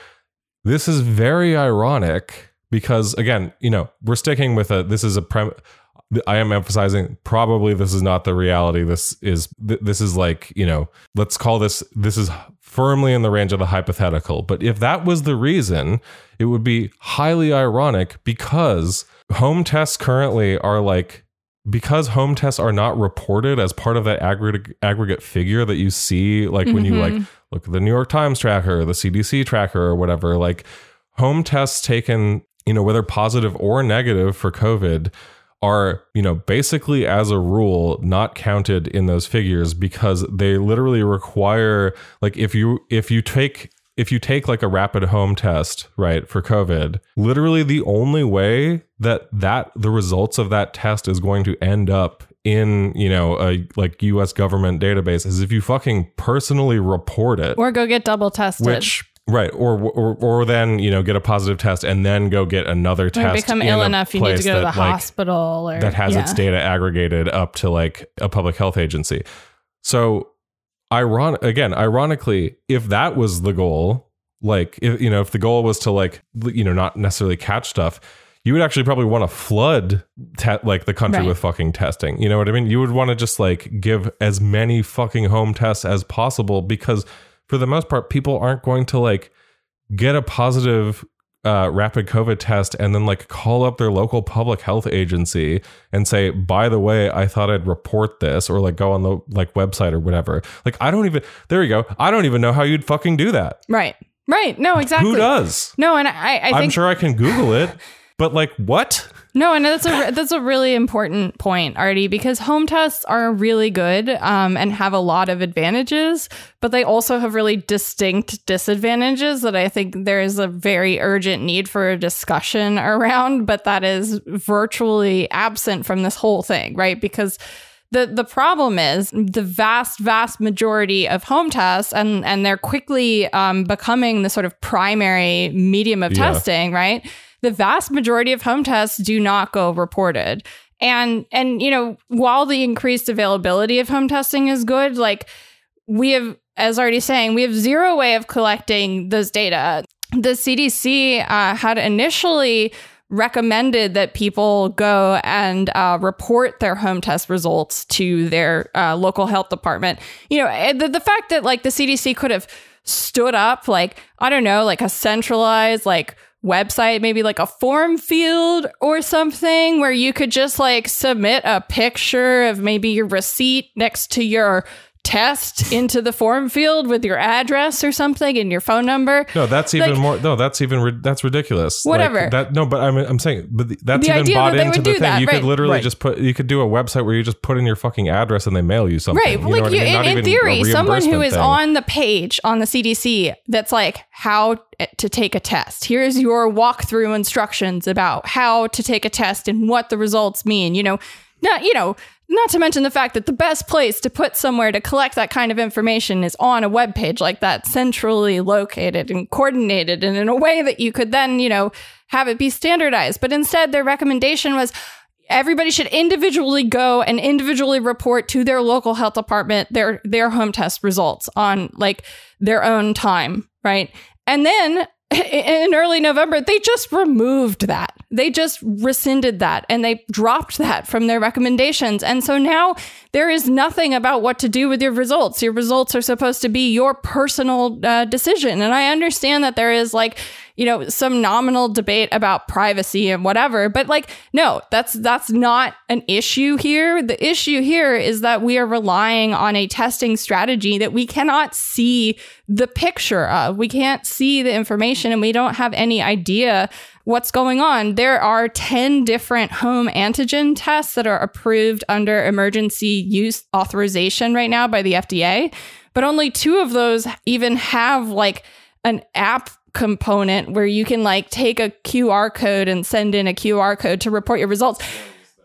B: this is very ironic because again, you know, we're sticking with a this is a prem I am emphasizing probably this is not the reality. This is th- this is like, you know, let's call this this is firmly in the range of the hypothetical. But if that was the reason, it would be highly ironic because home tests currently are like because home tests are not reported as part of that aggregate aggregate figure that you see like when you like mm-hmm. look at the New York Times tracker, the CDC tracker or whatever, like home tests taken, you know, whether positive or negative for COVID are, you know, basically as a rule not counted in those figures because they literally require like if you if you take if you take like a rapid home test, right, for COVID, literally the only way that that the results of that test is going to end up in, you know, a like US government database is if you fucking personally report it
A: Or go get double tested.
B: which right or, or or then you know get a positive test and then go get another
A: or
B: test
A: become ill enough, you need to go to the
B: like,
A: hospital or
B: that has its data aggregated up to like a public health agency. So iron again ironically if that was the goal like if, you know if the goal was to like you know not necessarily catch stuff you would actually probably want to flood te- like the country
A: Right.
B: with fucking testing. You know what i mean? You would want to just like give as many fucking home tests as possible because for the most part people aren't going to like get a positive uh, rapid COVID test and then like call up their local public health agency and say, by the way, I thought I'd report this or like go on the like website or whatever. Like, I don't even, there you go. I don't even know how you'd fucking do that.
A: Right. Right. No, exactly.
B: Who does?
A: No, and I, I
B: I'm sure I can Google it, *laughs* but like, what?
A: No, and that's a that's a really important point, Artie, because home tests are really good um, and have a lot of advantages, but they also have really distinct disadvantages that I think there is a very urgent need for a discussion *laughs* around, but that is virtually absent from this whole thing, right? Because the the problem is the vast vast majority of home tests and and they're quickly um, becoming the sort of primary medium of
B: Yeah.
A: testing right the vast majority of home tests do not go reported and and you know while the increased availability of home testing is good like we have as already saying we have zero way of collecting those data the cdc uh, had initially recommended that people go and uh, report their home test results to their uh, local health department. You know, the, the fact that like the CDC could have stood up, like, I don't know, like a centralized, like, website, maybe like a form field or something where you could just like submit a picture of maybe your receipt next to your test into the form field with your address or something and your phone number.
B: No, that's even
A: Like-
B: more. No, that's even that's ridiculous. Like,
A: Whatever.
B: that no, but I'm I'm saying, but the- that's
A: The
B: even bought
A: that
B: into the thing.
A: that,
B: you
A: right.
B: could literally
C: Right.
B: just put. You could do a website where you just put in your fucking address and they mail you something.
A: Right.
B: You
A: like you,
B: I mean?
A: In, in theory, someone who is
B: thing.
A: on the page on the CDC that's like how to take a test. Here's your walkthrough instructions about how to take a test and what the results mean. You know, not you know, not to mention the fact that the best place to put somewhere to collect that kind of information is on a web page like that, centrally located and coordinated and in a way that you could then, you know, have it be standardized. But instead, their recommendation was everybody should individually go and individually report to their local health department their their home test results on like their own time right and then in early November, they just removed that. They just rescinded that and they dropped that from their recommendations. And so now there is nothing about what to do with your results. Your results are supposed to be your personal uh, decision. And I understand that there is like, you know, some nominal debate about privacy and whatever, but like, no, that's, that's not an issue here. The issue here is that we are relying on a testing strategy that we cannot see the picture of. We can't see the information and we don't have any idea what's going on. There are 10 different home antigen tests that are approved under emergency use authorization right now by the FDA, but only two of those even have like an app component where you can like take a QR code and send in a QR code to report your results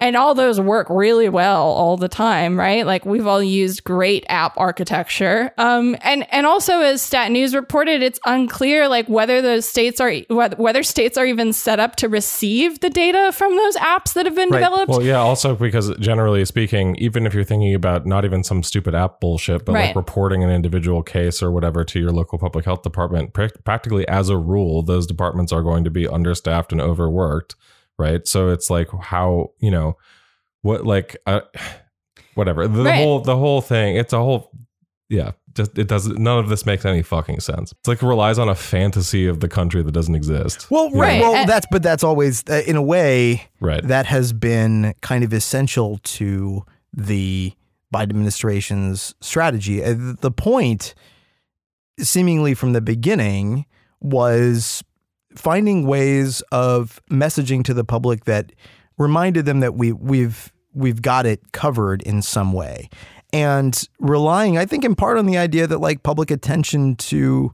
A: and all those work really well all the time, right? Like we've all used great app architecture. Um, and and also as Stat News reported, it's unclear like whether those states are whether states are even set up to receive the data from those apps that have been
C: Right.
A: developed.
B: Well, yeah, also because generally speaking, even if you're thinking about not even some stupid app bullshit, but
A: Right.
B: like reporting an individual case or whatever to your local public health department, prac- practically as a rule, those departments are going to be understaffed and overworked, right? So it's like how, you know, what like uh, *sighs* whatever. The
A: Right.
B: whole the whole thing, it's a whole yeah, just it doesn't none of this makes any fucking sense. It's like it relies on a fantasy of the country that doesn't exist.
C: Well, right.
B: know?
C: Well, that's but that's always uh, in a way
B: Right.
C: that has been kind of essential to the Biden administration's strategy. Uh, The point, seemingly from the beginning, was finding ways of messaging to the public that reminded them that we we've we've got it covered in some way. And relying, I think, in part on the idea that like public attention to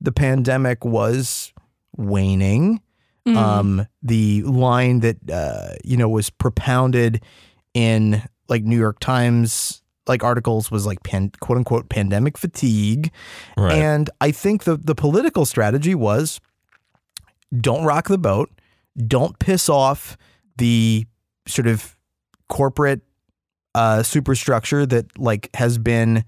C: the pandemic was waning. Um, the line that uh, you know was propounded in like New York Times like articles was like pan, quote unquote pandemic fatigue,
B: Right.
C: and I think the the political strategy was don't rock the boat, don't piss off the sort of corporate uh, superstructure that like has been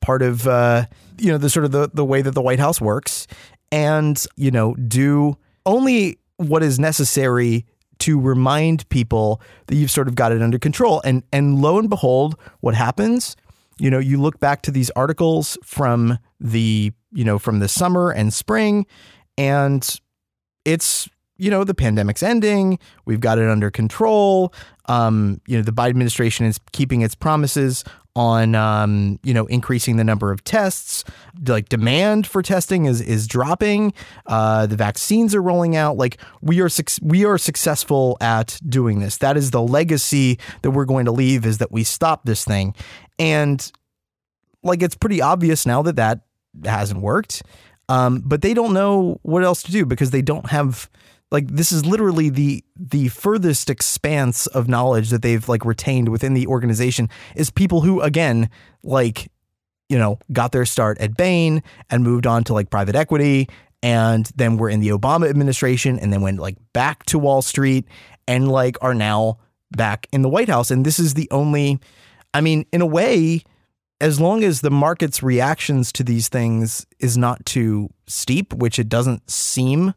C: part of uh, you know the sort of the the way that the White House works, and you know do only what is necessary to remind people that you've sort of got it under control. And and lo and behold, what happens? You know, you look back to these articles from the you know from the summer and spring, and it's you know the pandemic's ending. We've got it under control. Um, you know, the Biden administration is keeping its promises on um, you know increasing the number of tests. Like demand for testing is is dropping. Uh, the vaccines are rolling out. Like we are suc we are successful at doing this. That is the legacy that we're going to leave is that we stop this thing, and like it's pretty obvious now that that hasn't worked. Um, but they don't know what else to do because they don't have like this is literally the the furthest expanse of knowledge that they've like retained within the organization is people who again like you know got their start at Bain and moved on to like private equity and then were in the Obama administration and then went like back to Wall Street and like are now back in the White House. And this is the only I mean in a way as long as the market's reactions to these things is not too steep, which it doesn't seem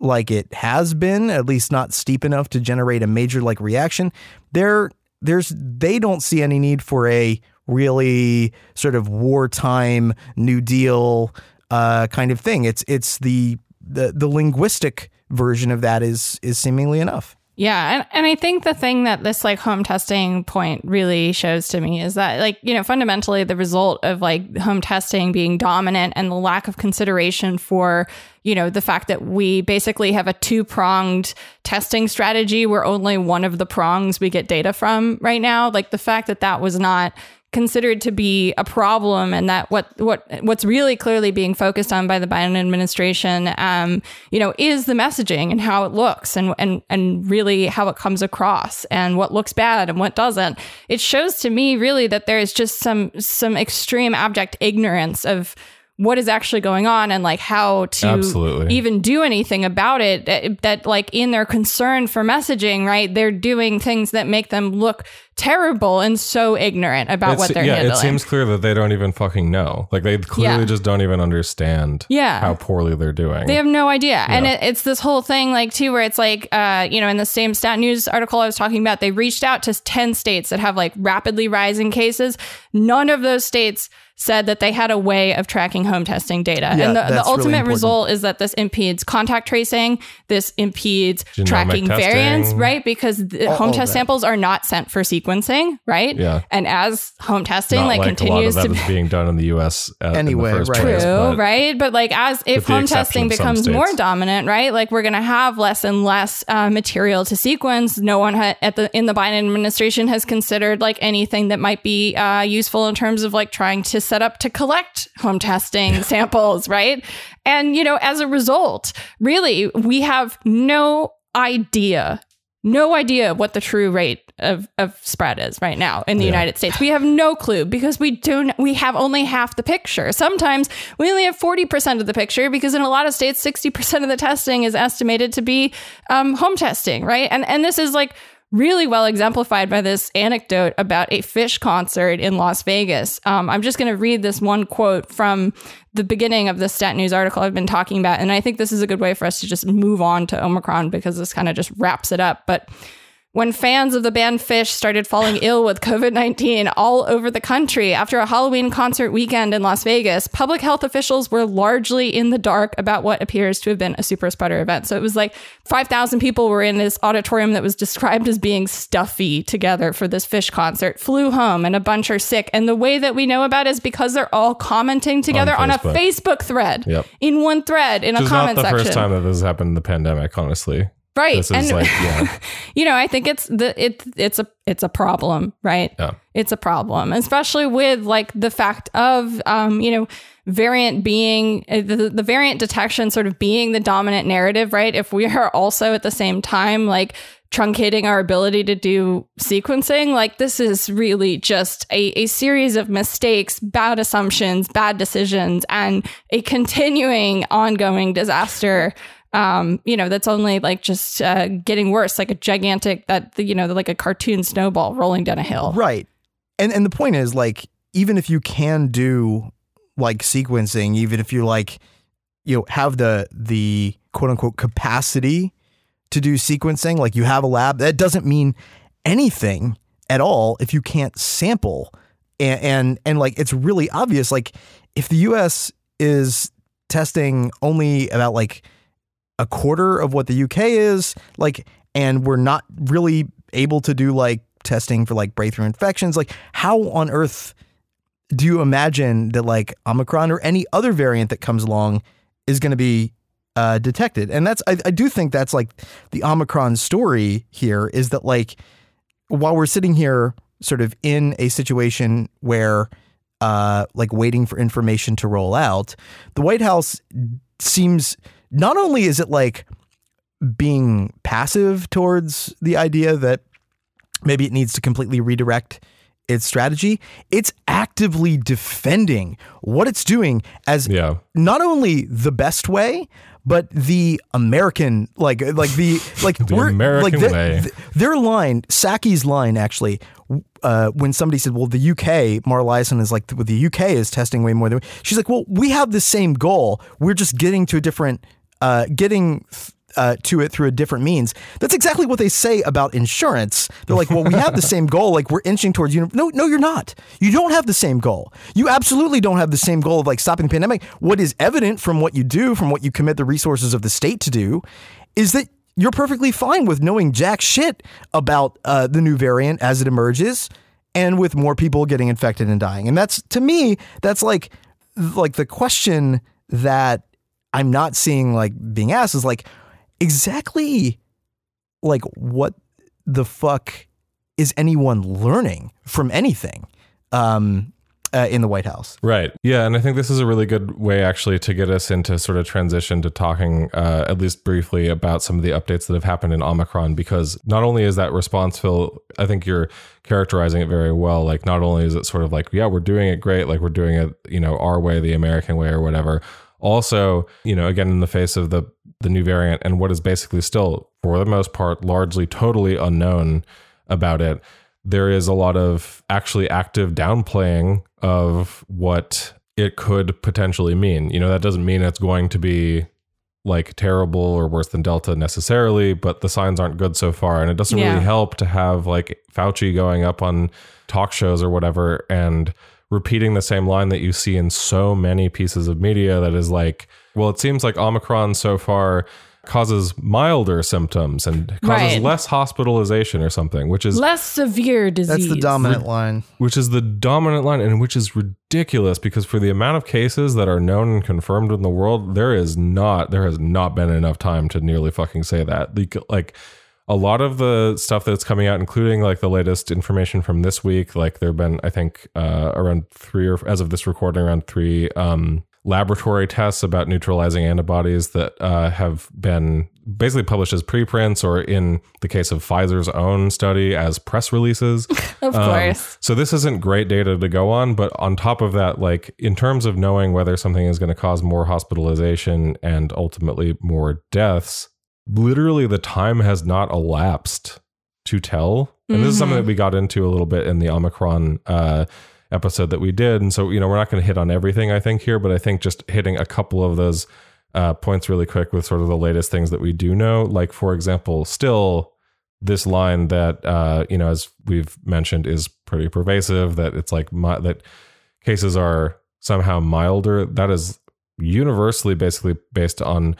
C: like it has been, at least not steep enough to generate a major like reaction, there there's they don't see any need for a really sort of wartime New Deal uh, kind of thing. It's it's the the the linguistic version of that is is seemingly enough.
A: Yeah, and, and I think the thing that this like home testing point really shows to me is that like, you know, fundamentally the result of like home testing being dominant and the lack of consideration for, you know, the fact that we basically have a two-pronged testing strategy where only one of the prongs we get data from right now, like the fact that that was not considered to be a problem and that what what what's really clearly being focused on by the Biden administration um you know is the messaging and how it looks and and and really how it comes across and what looks bad and what doesn't. It shows to me really that there is just some some extreme abject ignorance of what is actually going on and like how to
B: Absolutely.
A: even do anything about it that, that like in their concern for messaging right they're doing things that make them look terrible and so ignorant about
B: It's-
A: what they're
B: yeah,
A: handling
B: it seems clear that they don't even fucking know. Like they clearly
A: Yeah.
B: just don't even understand
A: Yeah.
B: how poorly they're doing.
A: They have no idea. And it, it's this whole thing, like, too, where it's like, uh, you know, in the same Stat News article I was talking about, they reached out to 10 states that have like rapidly rising cases. None of those states said that they had a way of tracking home testing data.
C: Yeah,
A: and the, the
C: that's really
A: ultimate result is that this impedes contact tracing, this impedes
B: Genomic
A: tracking
B: testing.
A: variants, right? Because the home
C: all
A: test
C: that.
A: samples are not sent for sequencing, right?
B: Yeah.
A: And as home testing
B: Not
A: like,
B: like,
A: continues
B: a lot
A: to
B: be being done in the U.S. At,
C: Anyway,
B: in the first
C: right.
B: place,
A: True,
B: but-
A: right? But like, as if home testing
B: of some
A: becomes more dominant, right? Like, we're going to have less and less uh, material to sequence. No one ha- at the in the Biden administration has considered like anything that might be uh, useful in terms of like trying to set up to collect home testing samples, right? And you know, as a result, really, we have no idea. No idea what the true rate of, of spread is right now in the
B: Yeah.
A: United States. We have no clue because we don't we have only half the picture. Sometimes we only have 40% of the picture because in a lot of states 60% of the testing is estimated to be um, home testing, right? And and this is like really well exemplified by this anecdote about a Phish concert in Las Vegas. Um, I'm just going to read this one quote from the beginning of the Stat News article I've been talking about. And I think this is a good way for us to just move on to Omicron because this kind of just wraps it up. But when fans of the band Phish started falling *sighs* ill with COVID 19 all over the country after a Halloween concert weekend in Las Vegas, public health officials were largely in the dark about what appears to have been a super spreader event. So it was like 5,000 people were in this auditorium that was described as being stuffy together for this Phish concert, flew home, and a bunch are sick. And the way that we know about it is because they're all commenting together on, a
B: Facebook.
A: Thread
B: Yep.
A: in one thread in
B: Which
A: a
B: is not
A: comment
B: the
A: section.
B: first time that this has happened in the pandemic, honestly.
A: Right. And
B: like, yeah. *laughs*
A: you know, I think it's the it it's a it's a problem, right?
B: Yeah.
A: It's a problem, especially with like the fact of um, you know, variant being uh, the, the variant detection sort of being the dominant narrative, right? If we are also at the same time like truncating our ability to do sequencing, like this is really just a, a series of mistakes, bad assumptions, bad decisions, and a continuing ongoing disaster um, you know, that's only like just uh, getting worse, like a gigantic that you know, like a cartoon snowball rolling down a hill.
C: Right. And and the point is like even if you can do like sequencing, even if you like you know have the the quote unquote capacity to do sequencing, like you have a lab, that doesn't mean anything at all if you can't sample. And and, and like it's really obvious like if the US is testing only about like a quarter of what the UK is, like, and we're not really able to do like testing for like breakthrough infections. Like, how on earth do you imagine that like Omicron or any other variant that comes along is going to be uh, detected? And that's, I, I do think that's like the Omicron story here is that like while we're sitting here sort of in a situation where uh, like waiting for information to roll out, the White House seems not only is it like being passive towards the idea that maybe it needs to completely redirect its strategy, it's actively defending what it's doing as
B: Yeah.
C: not only the best way, but the American like like the *laughs* like
B: The
C: we're
B: American
C: like the-
B: way.
C: th- their line, Psaki's line actually, uh, when somebody said, "Well, the UK," Mara Liasson is like, "Well, the UK is testing way more than." We. She's like, "Well, we have the same goal. We're just getting to a different, uh, getting." Uh, to it through a different means. That's exactly what they say about insurance. They're like, well, we have the same goal. Like we're inching towards uni-. No, no, you're not. You don't have the same goal. You absolutely don't have the same goal of like stopping the pandemic. What is evident from what you do, from what you commit the resources of the state to do, is that you're perfectly fine with knowing jack shit about uh, the new variant as it emerges and with more people getting infected and dying. And that's to me, that's like like the question that I'm not seeing like being asked is like exactly like what the fuck is anyone learning from anything? Um uh, in the White House.
B: Right. Yeah. And I think this is a really good way, actually, to get us into sort of transition to talking, uh, at least briefly, about some of the updates that have happened in Omicron. Because not only is that response, Phil, I think you're characterizing it very well. Like, not only is it sort of like, yeah, we're doing it great, like we're doing it, you know, our way, the American way, or whatever. Also, you know, again, in the face of the the new variant and what is basically still, for the most part, largely totally unknown about it there is a lot of actually active downplaying of what it could potentially mean. You know, that doesn't mean it's going to be like terrible or worse than Delta necessarily, but the signs aren't good so far. And it doesn't
A: Yeah.
B: really help to have like Fauci going up on talk shows or whatever and repeating the same line that you see in so many pieces of media that is like, well, it seems like Omicron so far causes milder symptoms and causes
A: Right.
B: less hospitalization or something, which is
A: Less severe disease.
C: That's the dominant line.
B: which is the dominant line and which is ridiculous because for the amount of cases that are known and confirmed in the world there is not there has not been enough time to nearly fucking say that like, like a lot of the stuff that's coming out including like the latest information from this week like there've been i think uh, around three or as of this recording around three um, laboratory tests about neutralizing antibodies that uh, have been basically published as preprints or in the case of pfizer's own study as press releases *laughs*
A: Of
B: um,
A: course.
B: so this isn't great data to go on, but on top of that, like in terms of knowing whether something is going to cause more hospitalization and ultimately more deaths, literally the time has not elapsed to tell. And this is something that we got into a little bit in the Omicron uh, episode that we did. And so, you know, we're not going to hit on everything, I think, here, but I think just hitting a couple of those uh, points really quick with sort of the latest things that we do know. Like, for example, still this line that uh, you know, as we've mentioned, is pretty pervasive. That it's like mi- that cases are somehow milder. That is universally basically based on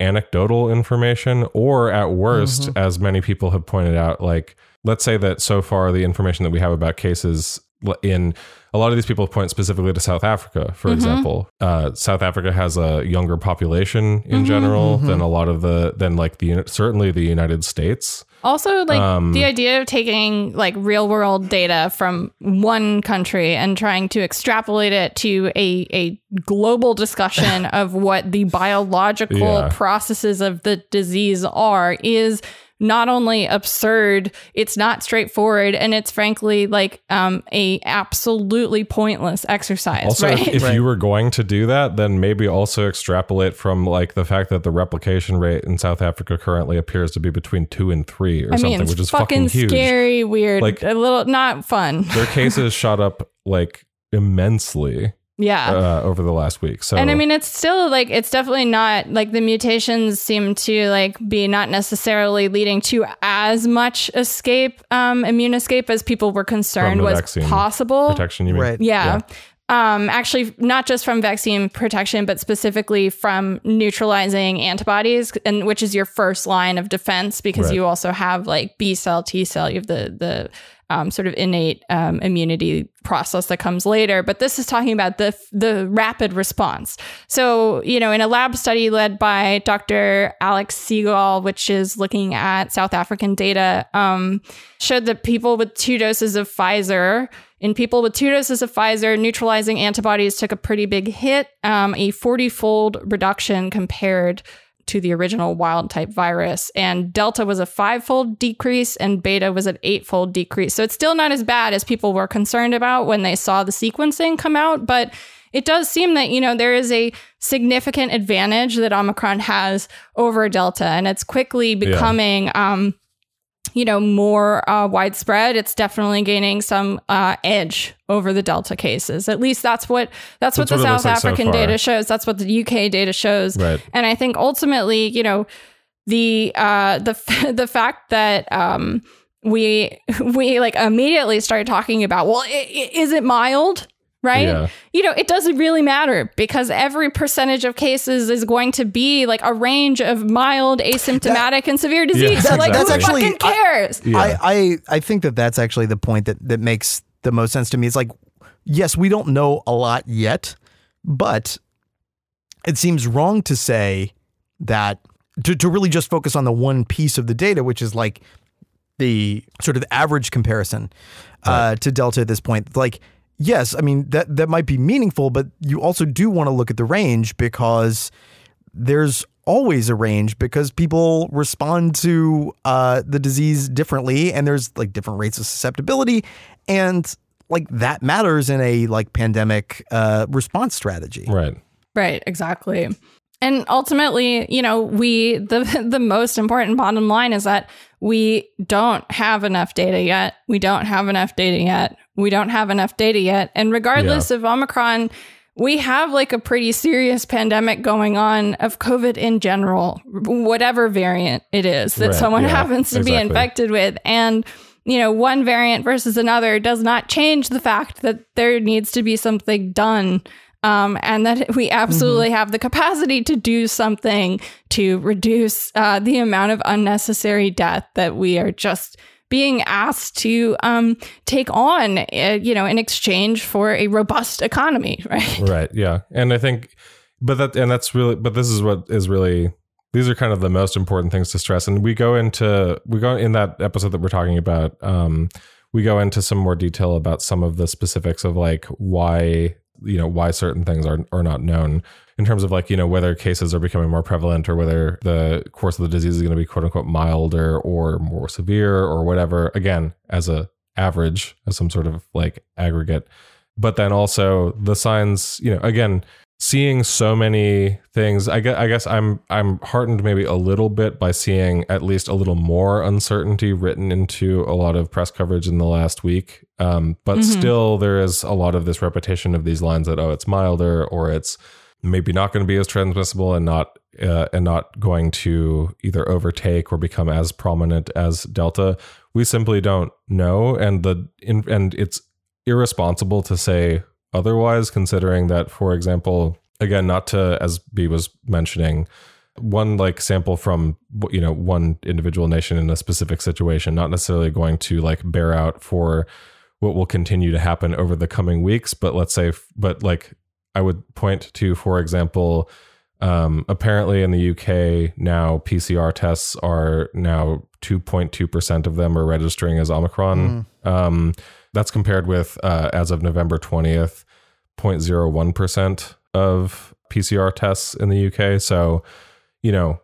B: anecdotal information, or at worst, mm-hmm. as many people have pointed out, like let's say that so far the information that we have about cases in a lot of these people point specifically to South Africa, for example. Uh, South Africa has a younger population in general than a lot of the than like the certainly the United States.
A: Also, like
B: Um,
A: the idea of taking like real world data from one country and trying to extrapolate it to a, a global discussion *laughs* of what the biological
B: Yeah.
A: processes of the disease are is not only absurd, it's not straightforward, and it's frankly like um, a absolutely pointless exercise.
B: Also,
A: right?
B: if, if you were going to do that, then maybe also extrapolate from like the fact that the replication rate in South Africa currently appears to be between two and three or
A: I
B: something,
A: mean, it's
B: which is
A: fucking,
B: fucking, huge.
A: scary, weird,
B: Like-
A: a little not fun.
B: Their cases *laughs* shot up like immensely
A: Yeah.
B: uh, over the last week. So
A: And I mean, it's still like it's definitely not like the mutations seem to like be not necessarily leading to as much escape, um, immune escape as people were concerned was
B: vaccine
A: possible.
B: protection, you mean?
C: Right.
A: Yeah. Um, actually, not just from vaccine protection, but specifically from neutralizing antibodies, and which is your first line of defense because
B: Right.
A: you also have like B cell, T cell, you have the the um, sort of innate um, immunity process that comes later. But this is talking about the the rapid response. So you know, in a lab study led by Dr. Alex Sigal, which is looking at South African data, um, showed that people with two doses of Pfizer in people with two doses of Pfizer, neutralizing antibodies took a pretty big hit, um, a 40 fold reduction compared to the original wild type virus. And Delta was a five fold decrease, and Beta was an eight fold decrease. So it's still not as bad as people were concerned about when they saw the sequencing come out. But it does seem that, you know, there is a significant advantage that Omicron has over Delta, and it's quickly becoming. Um, you know more uh, widespread it's definitely gaining some uh, edge over the delta cases. At least that's what that's, what the
B: what
A: south
B: like so
A: african data shows. That's what the uk data shows.
B: Right.
A: and i think ultimately you know the uh the *laughs* the fact that um we *laughs* we like immediately started talking about well is it mild right
B: Yeah.
A: you know it doesn't really matter because every percentage of cases is going to be like a range of mild asymptomatic and severe disease
B: Yeah,
A: so like
C: that's
A: who
C: actually-
A: fucking cares
B: Yeah.
C: I, I I think that that's actually the point that that makes the most sense to me. It's like, yes, we don't know a lot yet, but it seems wrong to say that to, to really just focus on the one piece of the data, which is like the sort of average comparison uh, to Delta at this point. Like, yes, I mean that that might be meaningful, but you also do want to look at the range because there's always a range because people respond to uh, the disease differently, and there's like different rates of susceptibility, and like that matters in a like pandemic uh, response strategy.
B: Right.
A: Right, exactly. And ultimately, you know, we the *laughs* the most important bottom line is that we don't have enough data yet. We don't have enough data yet. We don't have enough data yet. And regardless
B: Yeah.
A: of Omicron, we have like a pretty serious pandemic going on of COVID in general, whatever variant it is that
B: Right,
A: someone
B: yeah,
A: happens to be infected with. And you know, one variant versus another does not change the fact that there needs to be something done um, and that *laughs* we absolutely
B: Mm-hmm.
A: have the capacity to do something to reduce uh, the amount of unnecessary death that we are just being asked to um, take on, uh, you know, in exchange for a robust economy, *laughs* right?
B: Right. Yeah. And I think, but that, and that's really, but this is what is really, these are kind of the most important things to stress. And we go into, we go in that episode that we're talking about, um, we go into some more detail about some of the specifics of like why, you know, why certain things are, are not known in terms of like, you know, whether cases are becoming more prevalent or whether the course of the disease is going to be quote unquote milder or more severe or whatever. Again, as a average, as some sort of like aggregate but then also the signs you know again seeing so many things I guess, I guess i'm i'm heartened maybe a little bit by seeing at least a little more uncertainty written into a lot of press coverage in the last week. Um, but still there is a lot of this repetition of these lines that oh it's milder or it's maybe not going to be as transmissible and not uh, and not going to either overtake or become as prominent as delta. We simply don't know. And the in, and it's irresponsible to say otherwise considering that for example again not to as b was mentioning one like sample from you know one individual nation in a specific situation not necessarily going to like bear out for what will continue to happen over the coming weeks but let's say but like i would point to for example um, apparently in the uk now pcr tests are now 2.2% of them are registering as omicron. Um, that's compared with uh, as of november 20th 0.01% of pcr tests in the uk so you know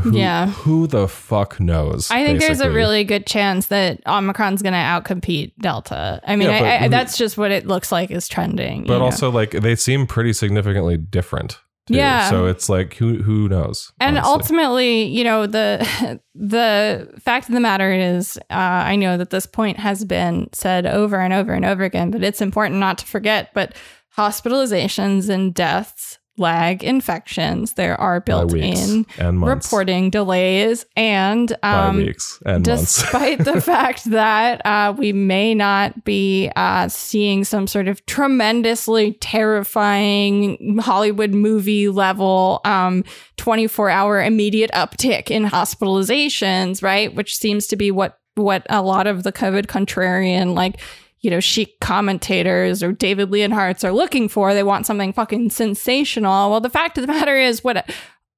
B: who,
A: Yeah.
B: who the fuck knows
A: I think there's a really good chance that Omicron's going to outcompete Delta. I mean,
B: Yeah,
A: I, I,
B: who-
A: that's just what it looks like is trending.
B: but
A: you know?
B: also like they seem pretty significantly different too.
A: Yeah.
B: so it's like who who knows
A: and
B: honestly.
A: ultimately you know the *laughs* the fact of the matter is uh, i know that this point has been said over and over and over again but it's important not to forget but hospitalizations and deaths lag infections. There are built in reporting delays and um,
B: weeks and
A: despite the *laughs* fact that uh, we may not be uh, seeing some sort of tremendously terrifying Hollywood movie level um, 24 hour immediate uptick in hospitalizations, right? Which seems to be what what a lot of the COVID contrarian like you know, chic commentators or David Leonhardt are looking for. They want something fucking sensational. Well, the fact of the matter is, what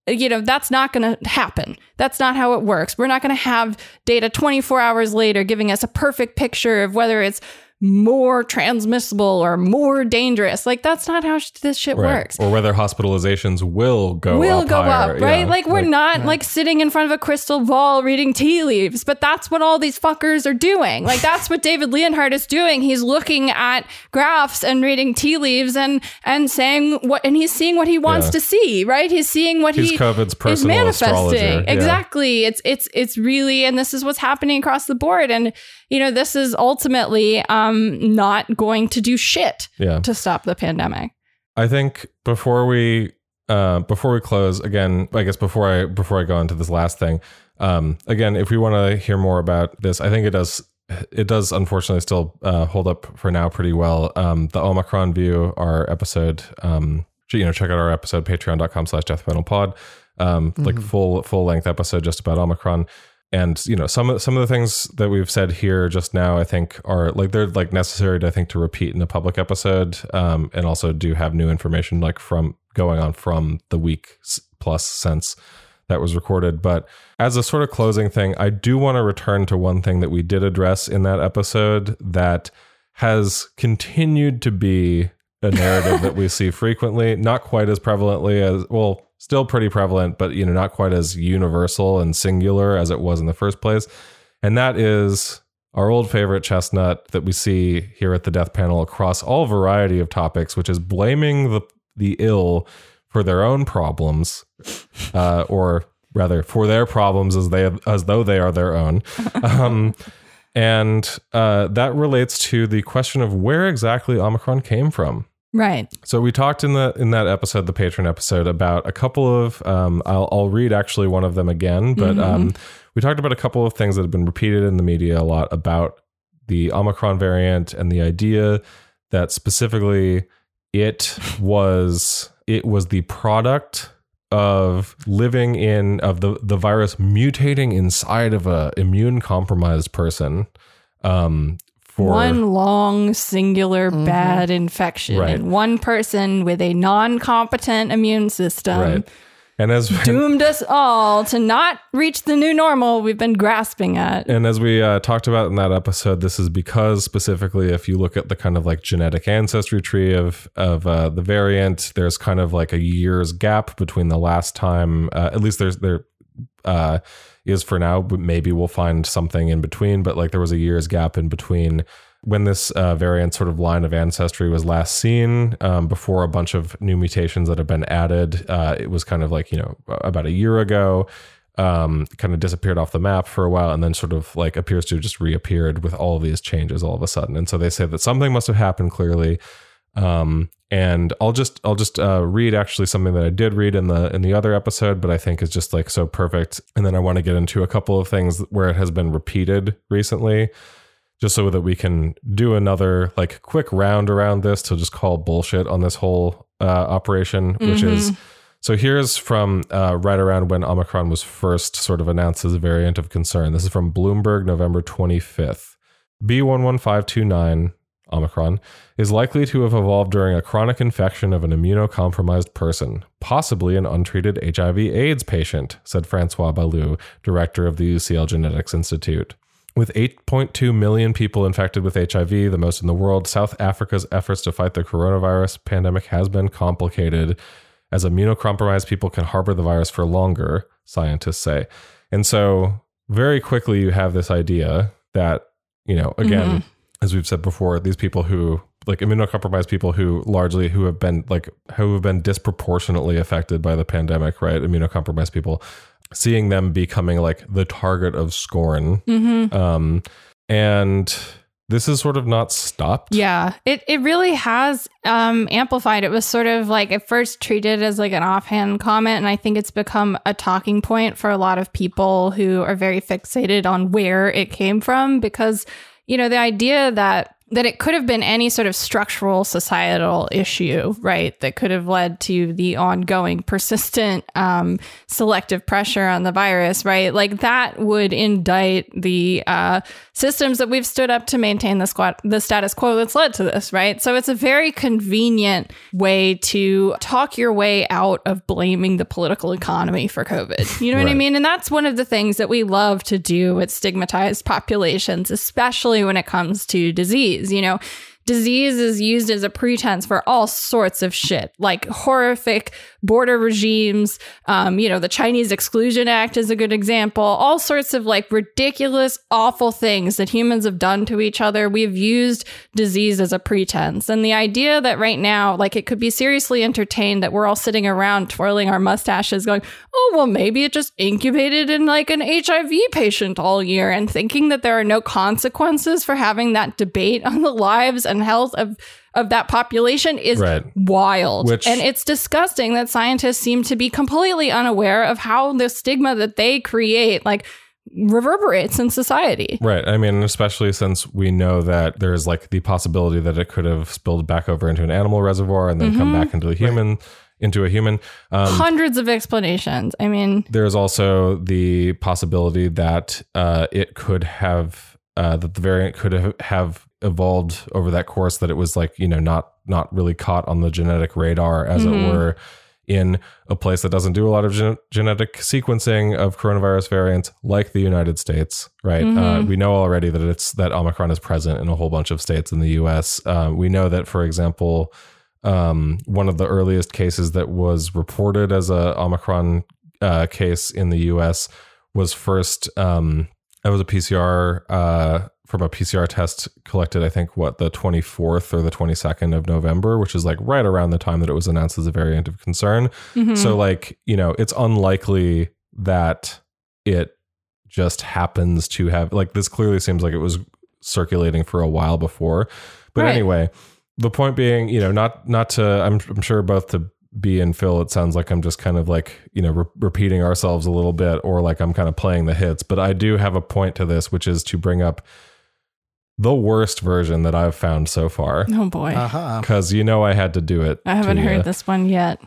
A: you know, that's not going to happen. That's not how it works. We're not going to have data 24 hours later giving us a perfect picture of whether it's more transmissible or more dangerous. Like that's not how sh- this shit
B: Right.
A: works.
B: or whether hospitalizations will go
A: will
B: up
A: go
B: higher.
A: up, right?
B: Yeah.
A: Like we're not like sitting in front of a crystal ball reading tea leaves, but that's what all these fuckers are doing. Like that's what David Leonhardt is doing. He's looking at graphs and reading tea leaves and and saying what and he's seeing what he wants
B: Yeah.
A: to see, right? He's seeing what
B: He's
A: he
B: COVID's
A: is manifesting.
B: Yeah.
A: Exactly. It's it's it's really and this is what's happening across the board and you know this is ultimately um not going to do shit
B: Yeah.
A: to stop the pandemic.
B: I think before we uh, before we close again, I guess before I before I go into this last thing, um, again, if we want to hear more about this, I think it does it does unfortunately still uh, hold up for now pretty well. Um, the Omicron view, our episode, um, you know, check out our episode patreon.com slash death panel pod, um, like full full length episode just about Omicron. And you know some of some of the things that we've said here just now, I think are like they're like necessary to I think to repeat in a public episode, um, and also do have new information like from going on from the week plus since that was recorded. But as a sort of closing thing, I do want to return to one thing that we did address in that episode that has continued to be a narrative that we see frequently, not quite as prevalently as well, still pretty prevalent, but you know, not quite as universal and singular as it was in the first place. And that is our old favorite chestnut that we see here at the death panel across all variety of topics, which is blaming the the ill for their own problems, *laughs* uh, or rather for their problems as they as though they are their own. *laughs* Um, and uh, that relates to the question of where exactly Omicron came from.
A: Right.
B: So we talked in the in that episode, the Patreon episode, about a couple of. Um, I'll I'll read actually one of them again, but um, we talked about a couple of things that have been repeated in the media a lot about the Omicron variant and the idea that specifically it was it was the product of living in of the the virus mutating inside of a immune compromised person um for
A: one long singular bad infection
B: Right.
A: in one person with a non-competent immune system
B: right and as
A: doomed us all to not reach the new normal we've been grasping at.
B: And as we uh, talked about in that episode, this is because specifically, if you look at the kind of like genetic ancestry tree of of uh, the variant, there's kind of like a year's gap between the last time. Uh, at least there's there uh, is for now, but maybe we'll find something in between. But like there was a year's gap in between when this uh, variant sort of line of ancestry was last seen um, before a bunch of new mutations that have been added. Uh, it was kind of like you know about a year ago um, kind of disappeared off the map for a while and then sort of like appears to have just reappeared with all of these changes all of a sudden. And so they say that something must have happened clearly. Um, and I'll just I'll just uh, read actually something that I did read in the in the other episode, but I think is just like so perfect. And then I want to get into a couple of things where it has been repeated recently, just so that we can do another like quick round around this to just call bullshit on this whole uh, operation, which is so here's from uh, right around when Omicron was first sort of announced as a variant of concern. This is from Bloomberg, November 25th. B11529, Omicron, is likely to have evolved during a chronic infection of an immunocompromised person, possibly an untreated HIV AIDS patient, said Francois Balloux, director of the UCL Genetics Institute. With 8.2 million people infected with HIV, the most in the world, South Africa's efforts to fight the coronavirus pandemic has been complicated as immunocompromised people can harbor the virus for longer, scientists say. And so, very quickly, you have this idea that, you know, again, mm-hmm. As we've said before, these people who, like immunocompromised people who largely who have been like who have been disproportionately affected by the pandemic, right? Immunocompromised people, seeing them becoming like the target of scorn. Um, and this is sort of not stopped.
A: Yeah, it, it really has um, amplified. It was sort of like at first treated as like an offhand comment, and I think it's become a talking point for a lot of people who are very fixated on where it came from because you know the idea that that it could have been any sort of structural societal issue, right? That could have led to the ongoing, persistent, um, selective pressure on the virus, right? Like that would indict the uh, systems that we've stood up to maintain the squat, the status quo that's led to this, right? So it's a very convenient way to talk your way out of blaming the political economy for COVID. You know what I mean? And that's one of the things that we love to do with stigmatized populations, especially when it comes to disease. You know, disease is used as a pretense for all sorts of shit, like horrific border regimes. Um, you know, the Chinese Exclusion Act is a good example. All sorts of like ridiculous, awful things that humans have done to each other. We've used disease as a pretense. And the idea that right now, like, it could be seriously entertained that we're all sitting around twirling our mustaches going, oh, well, maybe it just incubated in like an HIV patient all year and thinking that there are no consequences for having that debate on the lives and health of of that population is
B: Right.
A: wild.
B: Which-
A: and it's disgusting that scientists seem to be completely unaware of how the stigma that they create like reverberates in society.
B: Right. I mean, especially since we know that there's like the possibility that it could have spilled back over into an animal reservoir and then come back into the human, into a human. Um,
A: Hundreds of explanations. I mean,
B: there's also the possibility that uh, it could have uh, that the variant could have, have evolved over that course that it was like you know not not really caught on the genetic radar as
A: Mhm.
B: it were in a place that doesn't do a lot of gen- genetic sequencing of coronavirus variants, like the United States, right? Uh, we know already that it's that Omicron is present in a whole bunch of states in the U.S. Uh, we know that, for example, um, one of the earliest cases that was reported as a Omicron uh, case in the U.S. was first. Um, that was a PCR uh, from a PCR test collected. I think what the 24th or the 22nd of November, which is like right around the time that it was announced as a variant of concern. Mm-hmm. So like you know, it's unlikely that it just happens to have like this. Clearly seems like it was circulating for a while before. But
A: Right.
B: anyway, the point being, you know, not not to. I'm I'm sure both to B and Phil, it sounds like I'm just kind of like you know re- repeating ourselves a little bit, or like I'm kind of playing the hits. But I do have a point to this, which is to bring up the worst version that I've found so far.
A: Oh boy.
C: Uh-huh.
B: Because you know I had to do it.
A: I haven't heard
B: ya.
A: this one yet.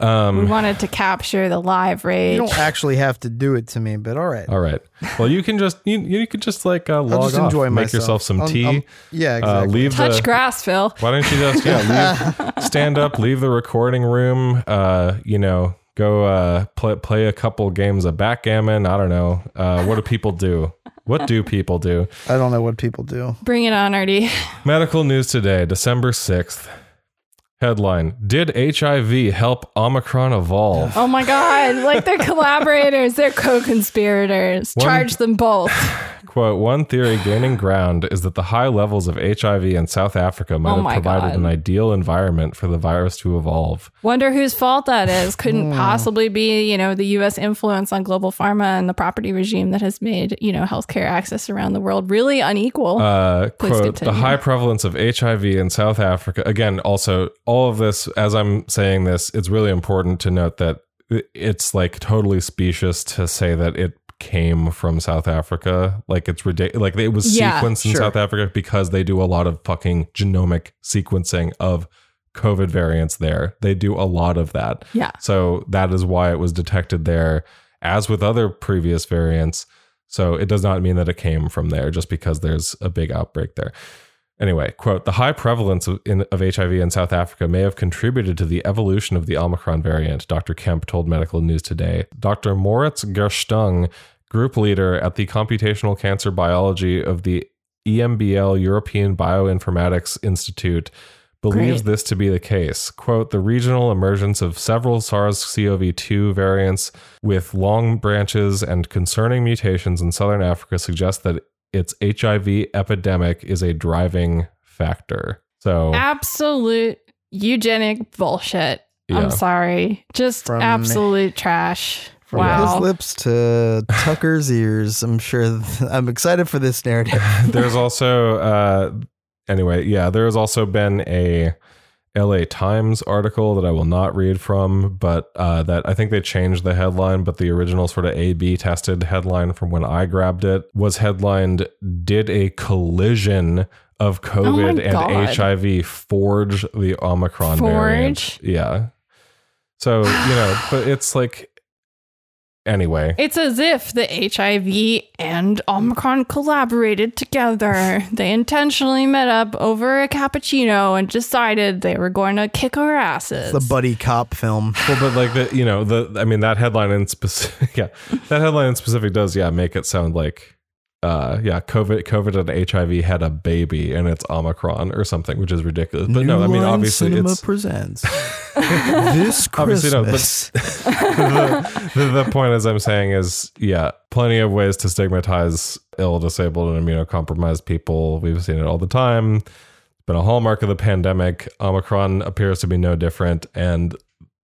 A: We
B: Um,
A: wanted to capture the live rage.
C: You don't actually have to do it to me, but all right.
B: all right. Well, you can just you, you could just like uh,
C: I'll
B: log
C: just
B: off,
C: enjoy
B: make
C: myself.
B: yourself some
C: I'll-
B: tea.
C: I'll- yeah,
B: Uh,
C: exactly.
B: leave
A: Touch
B: the,
A: grass, Phil.
B: Why don't you just yeah leave, *laughs* stand up, leave the recording room. Uh, you know, go uh play play a couple games of backgammon. I don't know. Uh, what do people do? What do *laughs* people do?
C: I don't know what people do.
A: Bring it on, Artie.
B: Medical news today, December sixth. Headline: Did HIV help Omicron evolve?
A: Oh my God. Like they're collaborators, they're co conspirators. Charge them both. *sighs*
B: Quote, one theory gaining ground is that the high levels of HIV in South Africa might
A: Oh
B: have provided
A: God.
B: an ideal environment for the virus to evolve.
A: Wonder whose fault that is. Couldn't
B: Hmm.
A: possibly be, you know, the US influence on global pharma and the property regime that has made, you know, healthcare access around the world really unequal.
B: Uh,
A: Please
B: quote,
A: continue.
B: the high prevalence of HIV in South Africa. Again, also, all of this, as I'm saying this, it's really important to note that it's like totally specious to say that it came from South Africa. Like it's ridiculous. Like it was
A: Yeah,
B: sequenced in
C: sure.
B: South Africa because they do a lot of fucking genomic sequencing of COVID variants there. They do a lot of that.
A: yeah.
B: So that is why it was detected there, as with other previous variants. So it does not mean that it came from there just because there's a big outbreak there. Anyway, quote, the high prevalence of, in, of HIV in South Africa may have contributed to the evolution of the Omicron variant, Dr. Kemp told Medical News Today. Dr. Moritz Gerstung, group leader at the Computational Cancer Biology of the EMBL European Bioinformatics Institute, believes
A: Great.
B: this to be the case. Quote, the regional emergence of several SARS CoV 2 variants with long branches and concerning mutations in southern Africa suggests that its HIV epidemic is a driving factor. So,
A: Absolute eugenic bullshit.
B: Yeah.
A: I'm sorry. Just
C: From-
A: absolute trash.
C: From
A: wow.
C: his lips to Tucker's *laughs* ears, I'm sure. th- I'm excited for this narrative. *laughs*
B: there's also, uh, anyway, yeah, there has also been a LA Times article that I will not read from, but uh, that I think they changed the headline, but the original sort of A B tested headline from when I grabbed it was headlined Did a collision of COVID and
A: God.
B: HIV forge the Omicron variant?
A: Forge?
B: Yeah. So, you know, but it's like, anyway.
A: It's as if the HIV and Omicron collaborated together. They intentionally met up over a cappuccino and decided they were going to kick our asses.
C: the buddy cop film.
B: Well, but like the you know the I mean that headline in specific *laughs* yeah that headline in specific does yeah make it sound like uh yeah COVID COVID and HIV had a baby and it's Omicron or something which is ridiculous. But no, I mean obviously
C: Cinema
B: it's
C: presents *laughs* this *laughs*
B: Obviously, no, but-
C: Christmas.
B: the, *laughs* the, the point as I'm saying is yeah plenty of ways to stigmatize ill, disabled, and immunocompromised people. We've seen it all the time. It's been a hallmark of the pandemic. Omicron appears to be no different, and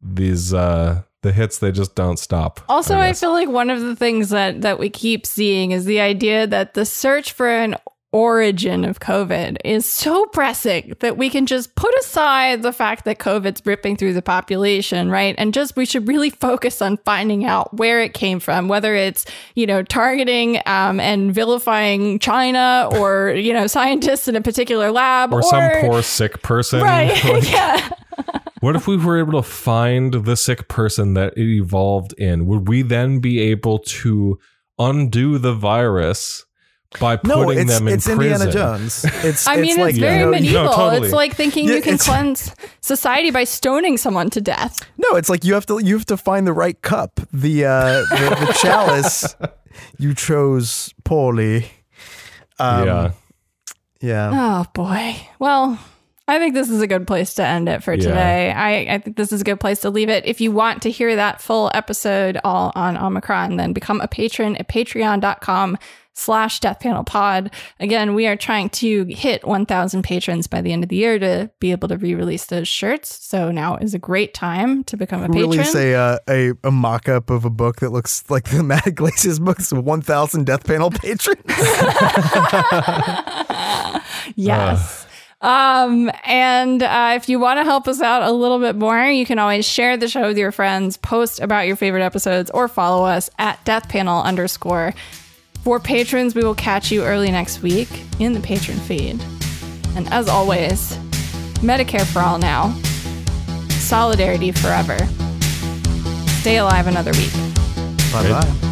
B: these uh the hits they just don't stop.
A: Also, I,
B: guess.
A: feel like one of the things that that we keep seeing is the idea that the search for an origin of COVID is so pressing that we can just put aside the fact that COVID's ripping through the population, right? And just we should really focus on finding out where it came from, whether it's, you know, targeting um, and vilifying China or, you know, scientists in a particular lab
B: or, some poor sick person.
A: Right. *laughs* *laughs* Yeah.
B: What if we were able to find the sick person that it evolved in? Would we then be able to undo the virus, by putting
H: No, it's
B: them in
H: it's
B: prison.
H: Indiana Jones. *laughs* It's
A: I mean,
H: it's
A: it's,
H: like,
A: very
H: you know,
A: medieval.
B: No, totally.
A: It's like thinking
H: Yeah,
A: you can cleanse society by stoning someone to death.
H: No, it's like you have to you have to find the right cup. The uh the, the *laughs* chalice you chose poorly. Um,
B: yeah.
H: Yeah.
A: Oh boy. Well, I think this is a good place to end it for
B: Yeah.
A: today. I, I think this is a good place to leave it. If you want to hear that full episode all on Omicron, then become a patron at patreon.com slash death panel pod. Again, we are trying to hit 1,000 patrons by the end of the year to be able to re-release those shirts. So now is a great time to become a patron.
H: Release a, uh, a a mock up of a book that looks like the *laughs* Matt Yglesias books, one thousand death panel patrons. *laughs*
A: Yes. *laughs* Um, and uh, if you want to help us out a little bit more, you can always share the show with your friends, post about your favorite episodes, or follow us at Death Panel underscore. For patrons, we will catch you early next week in the patron feed. And as always, Medicare for all now, solidarity forever. Stay alive another week.
H: bye bye.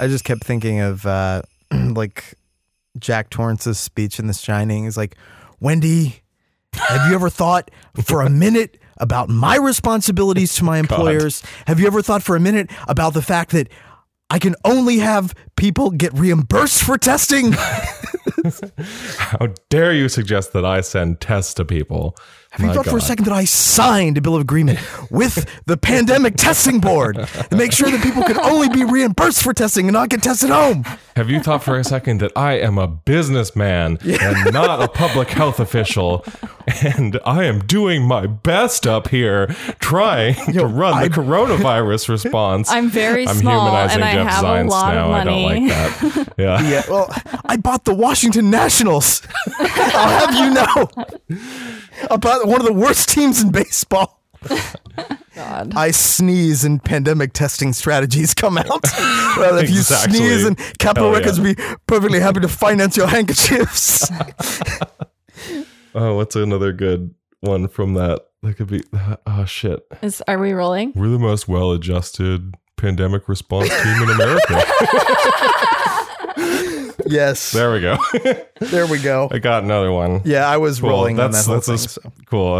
C: I just kept thinking of uh, *clears throat* like Jack Torrance's speech in The Shining. Is like, Wendy, have you ever thought for a minute about my responsibilities to my *laughs* employers? Have you ever thought for a minute about the fact that I can only have people get reimbursed for testing? *laughs*
B: How dare you suggest that I send tests to people?
C: Have you
B: My
C: thought for a second that I signed a bill of agreement with the pandemic testing board to make sure that people could only be reimbursed for testing and not get tested at home?
B: Have you thought for a second that I am a businessman and not a public health official? And I am doing my best up here trying *laughs* to run
C: I-
B: the coronavirus response. *laughs*
A: I'm very
B: I'm
A: small
B: humanizing
A: and I
B: Jeff
A: have a
B: Zients
A: lot of
B: now. I don't like that. *laughs* Yeah.
C: Yeah, well, I bought the Washington Nationals. I'll have you know. About one of the worst teams in baseball. *laughs*
A: God.
C: I sneeze and pandemic testing strategies come out. *laughs* Well, if you
B: Exactly.
C: sneeze and Capital
B: Hell.
C: Records would be perfectly happy to finance your handkerchiefs. *laughs*
B: Oh, what's another good one from that? That could be. Uh, oh shit.
A: Is are we rolling?
B: We're the most well-adjusted pandemic response team in America.
C: Yes.
B: there we go.
C: There we go. *laughs*
B: I got another one.
C: Yeah, I was
B: Cool.
C: rolling on that
B: That's that's
C: thing. so.
B: cool.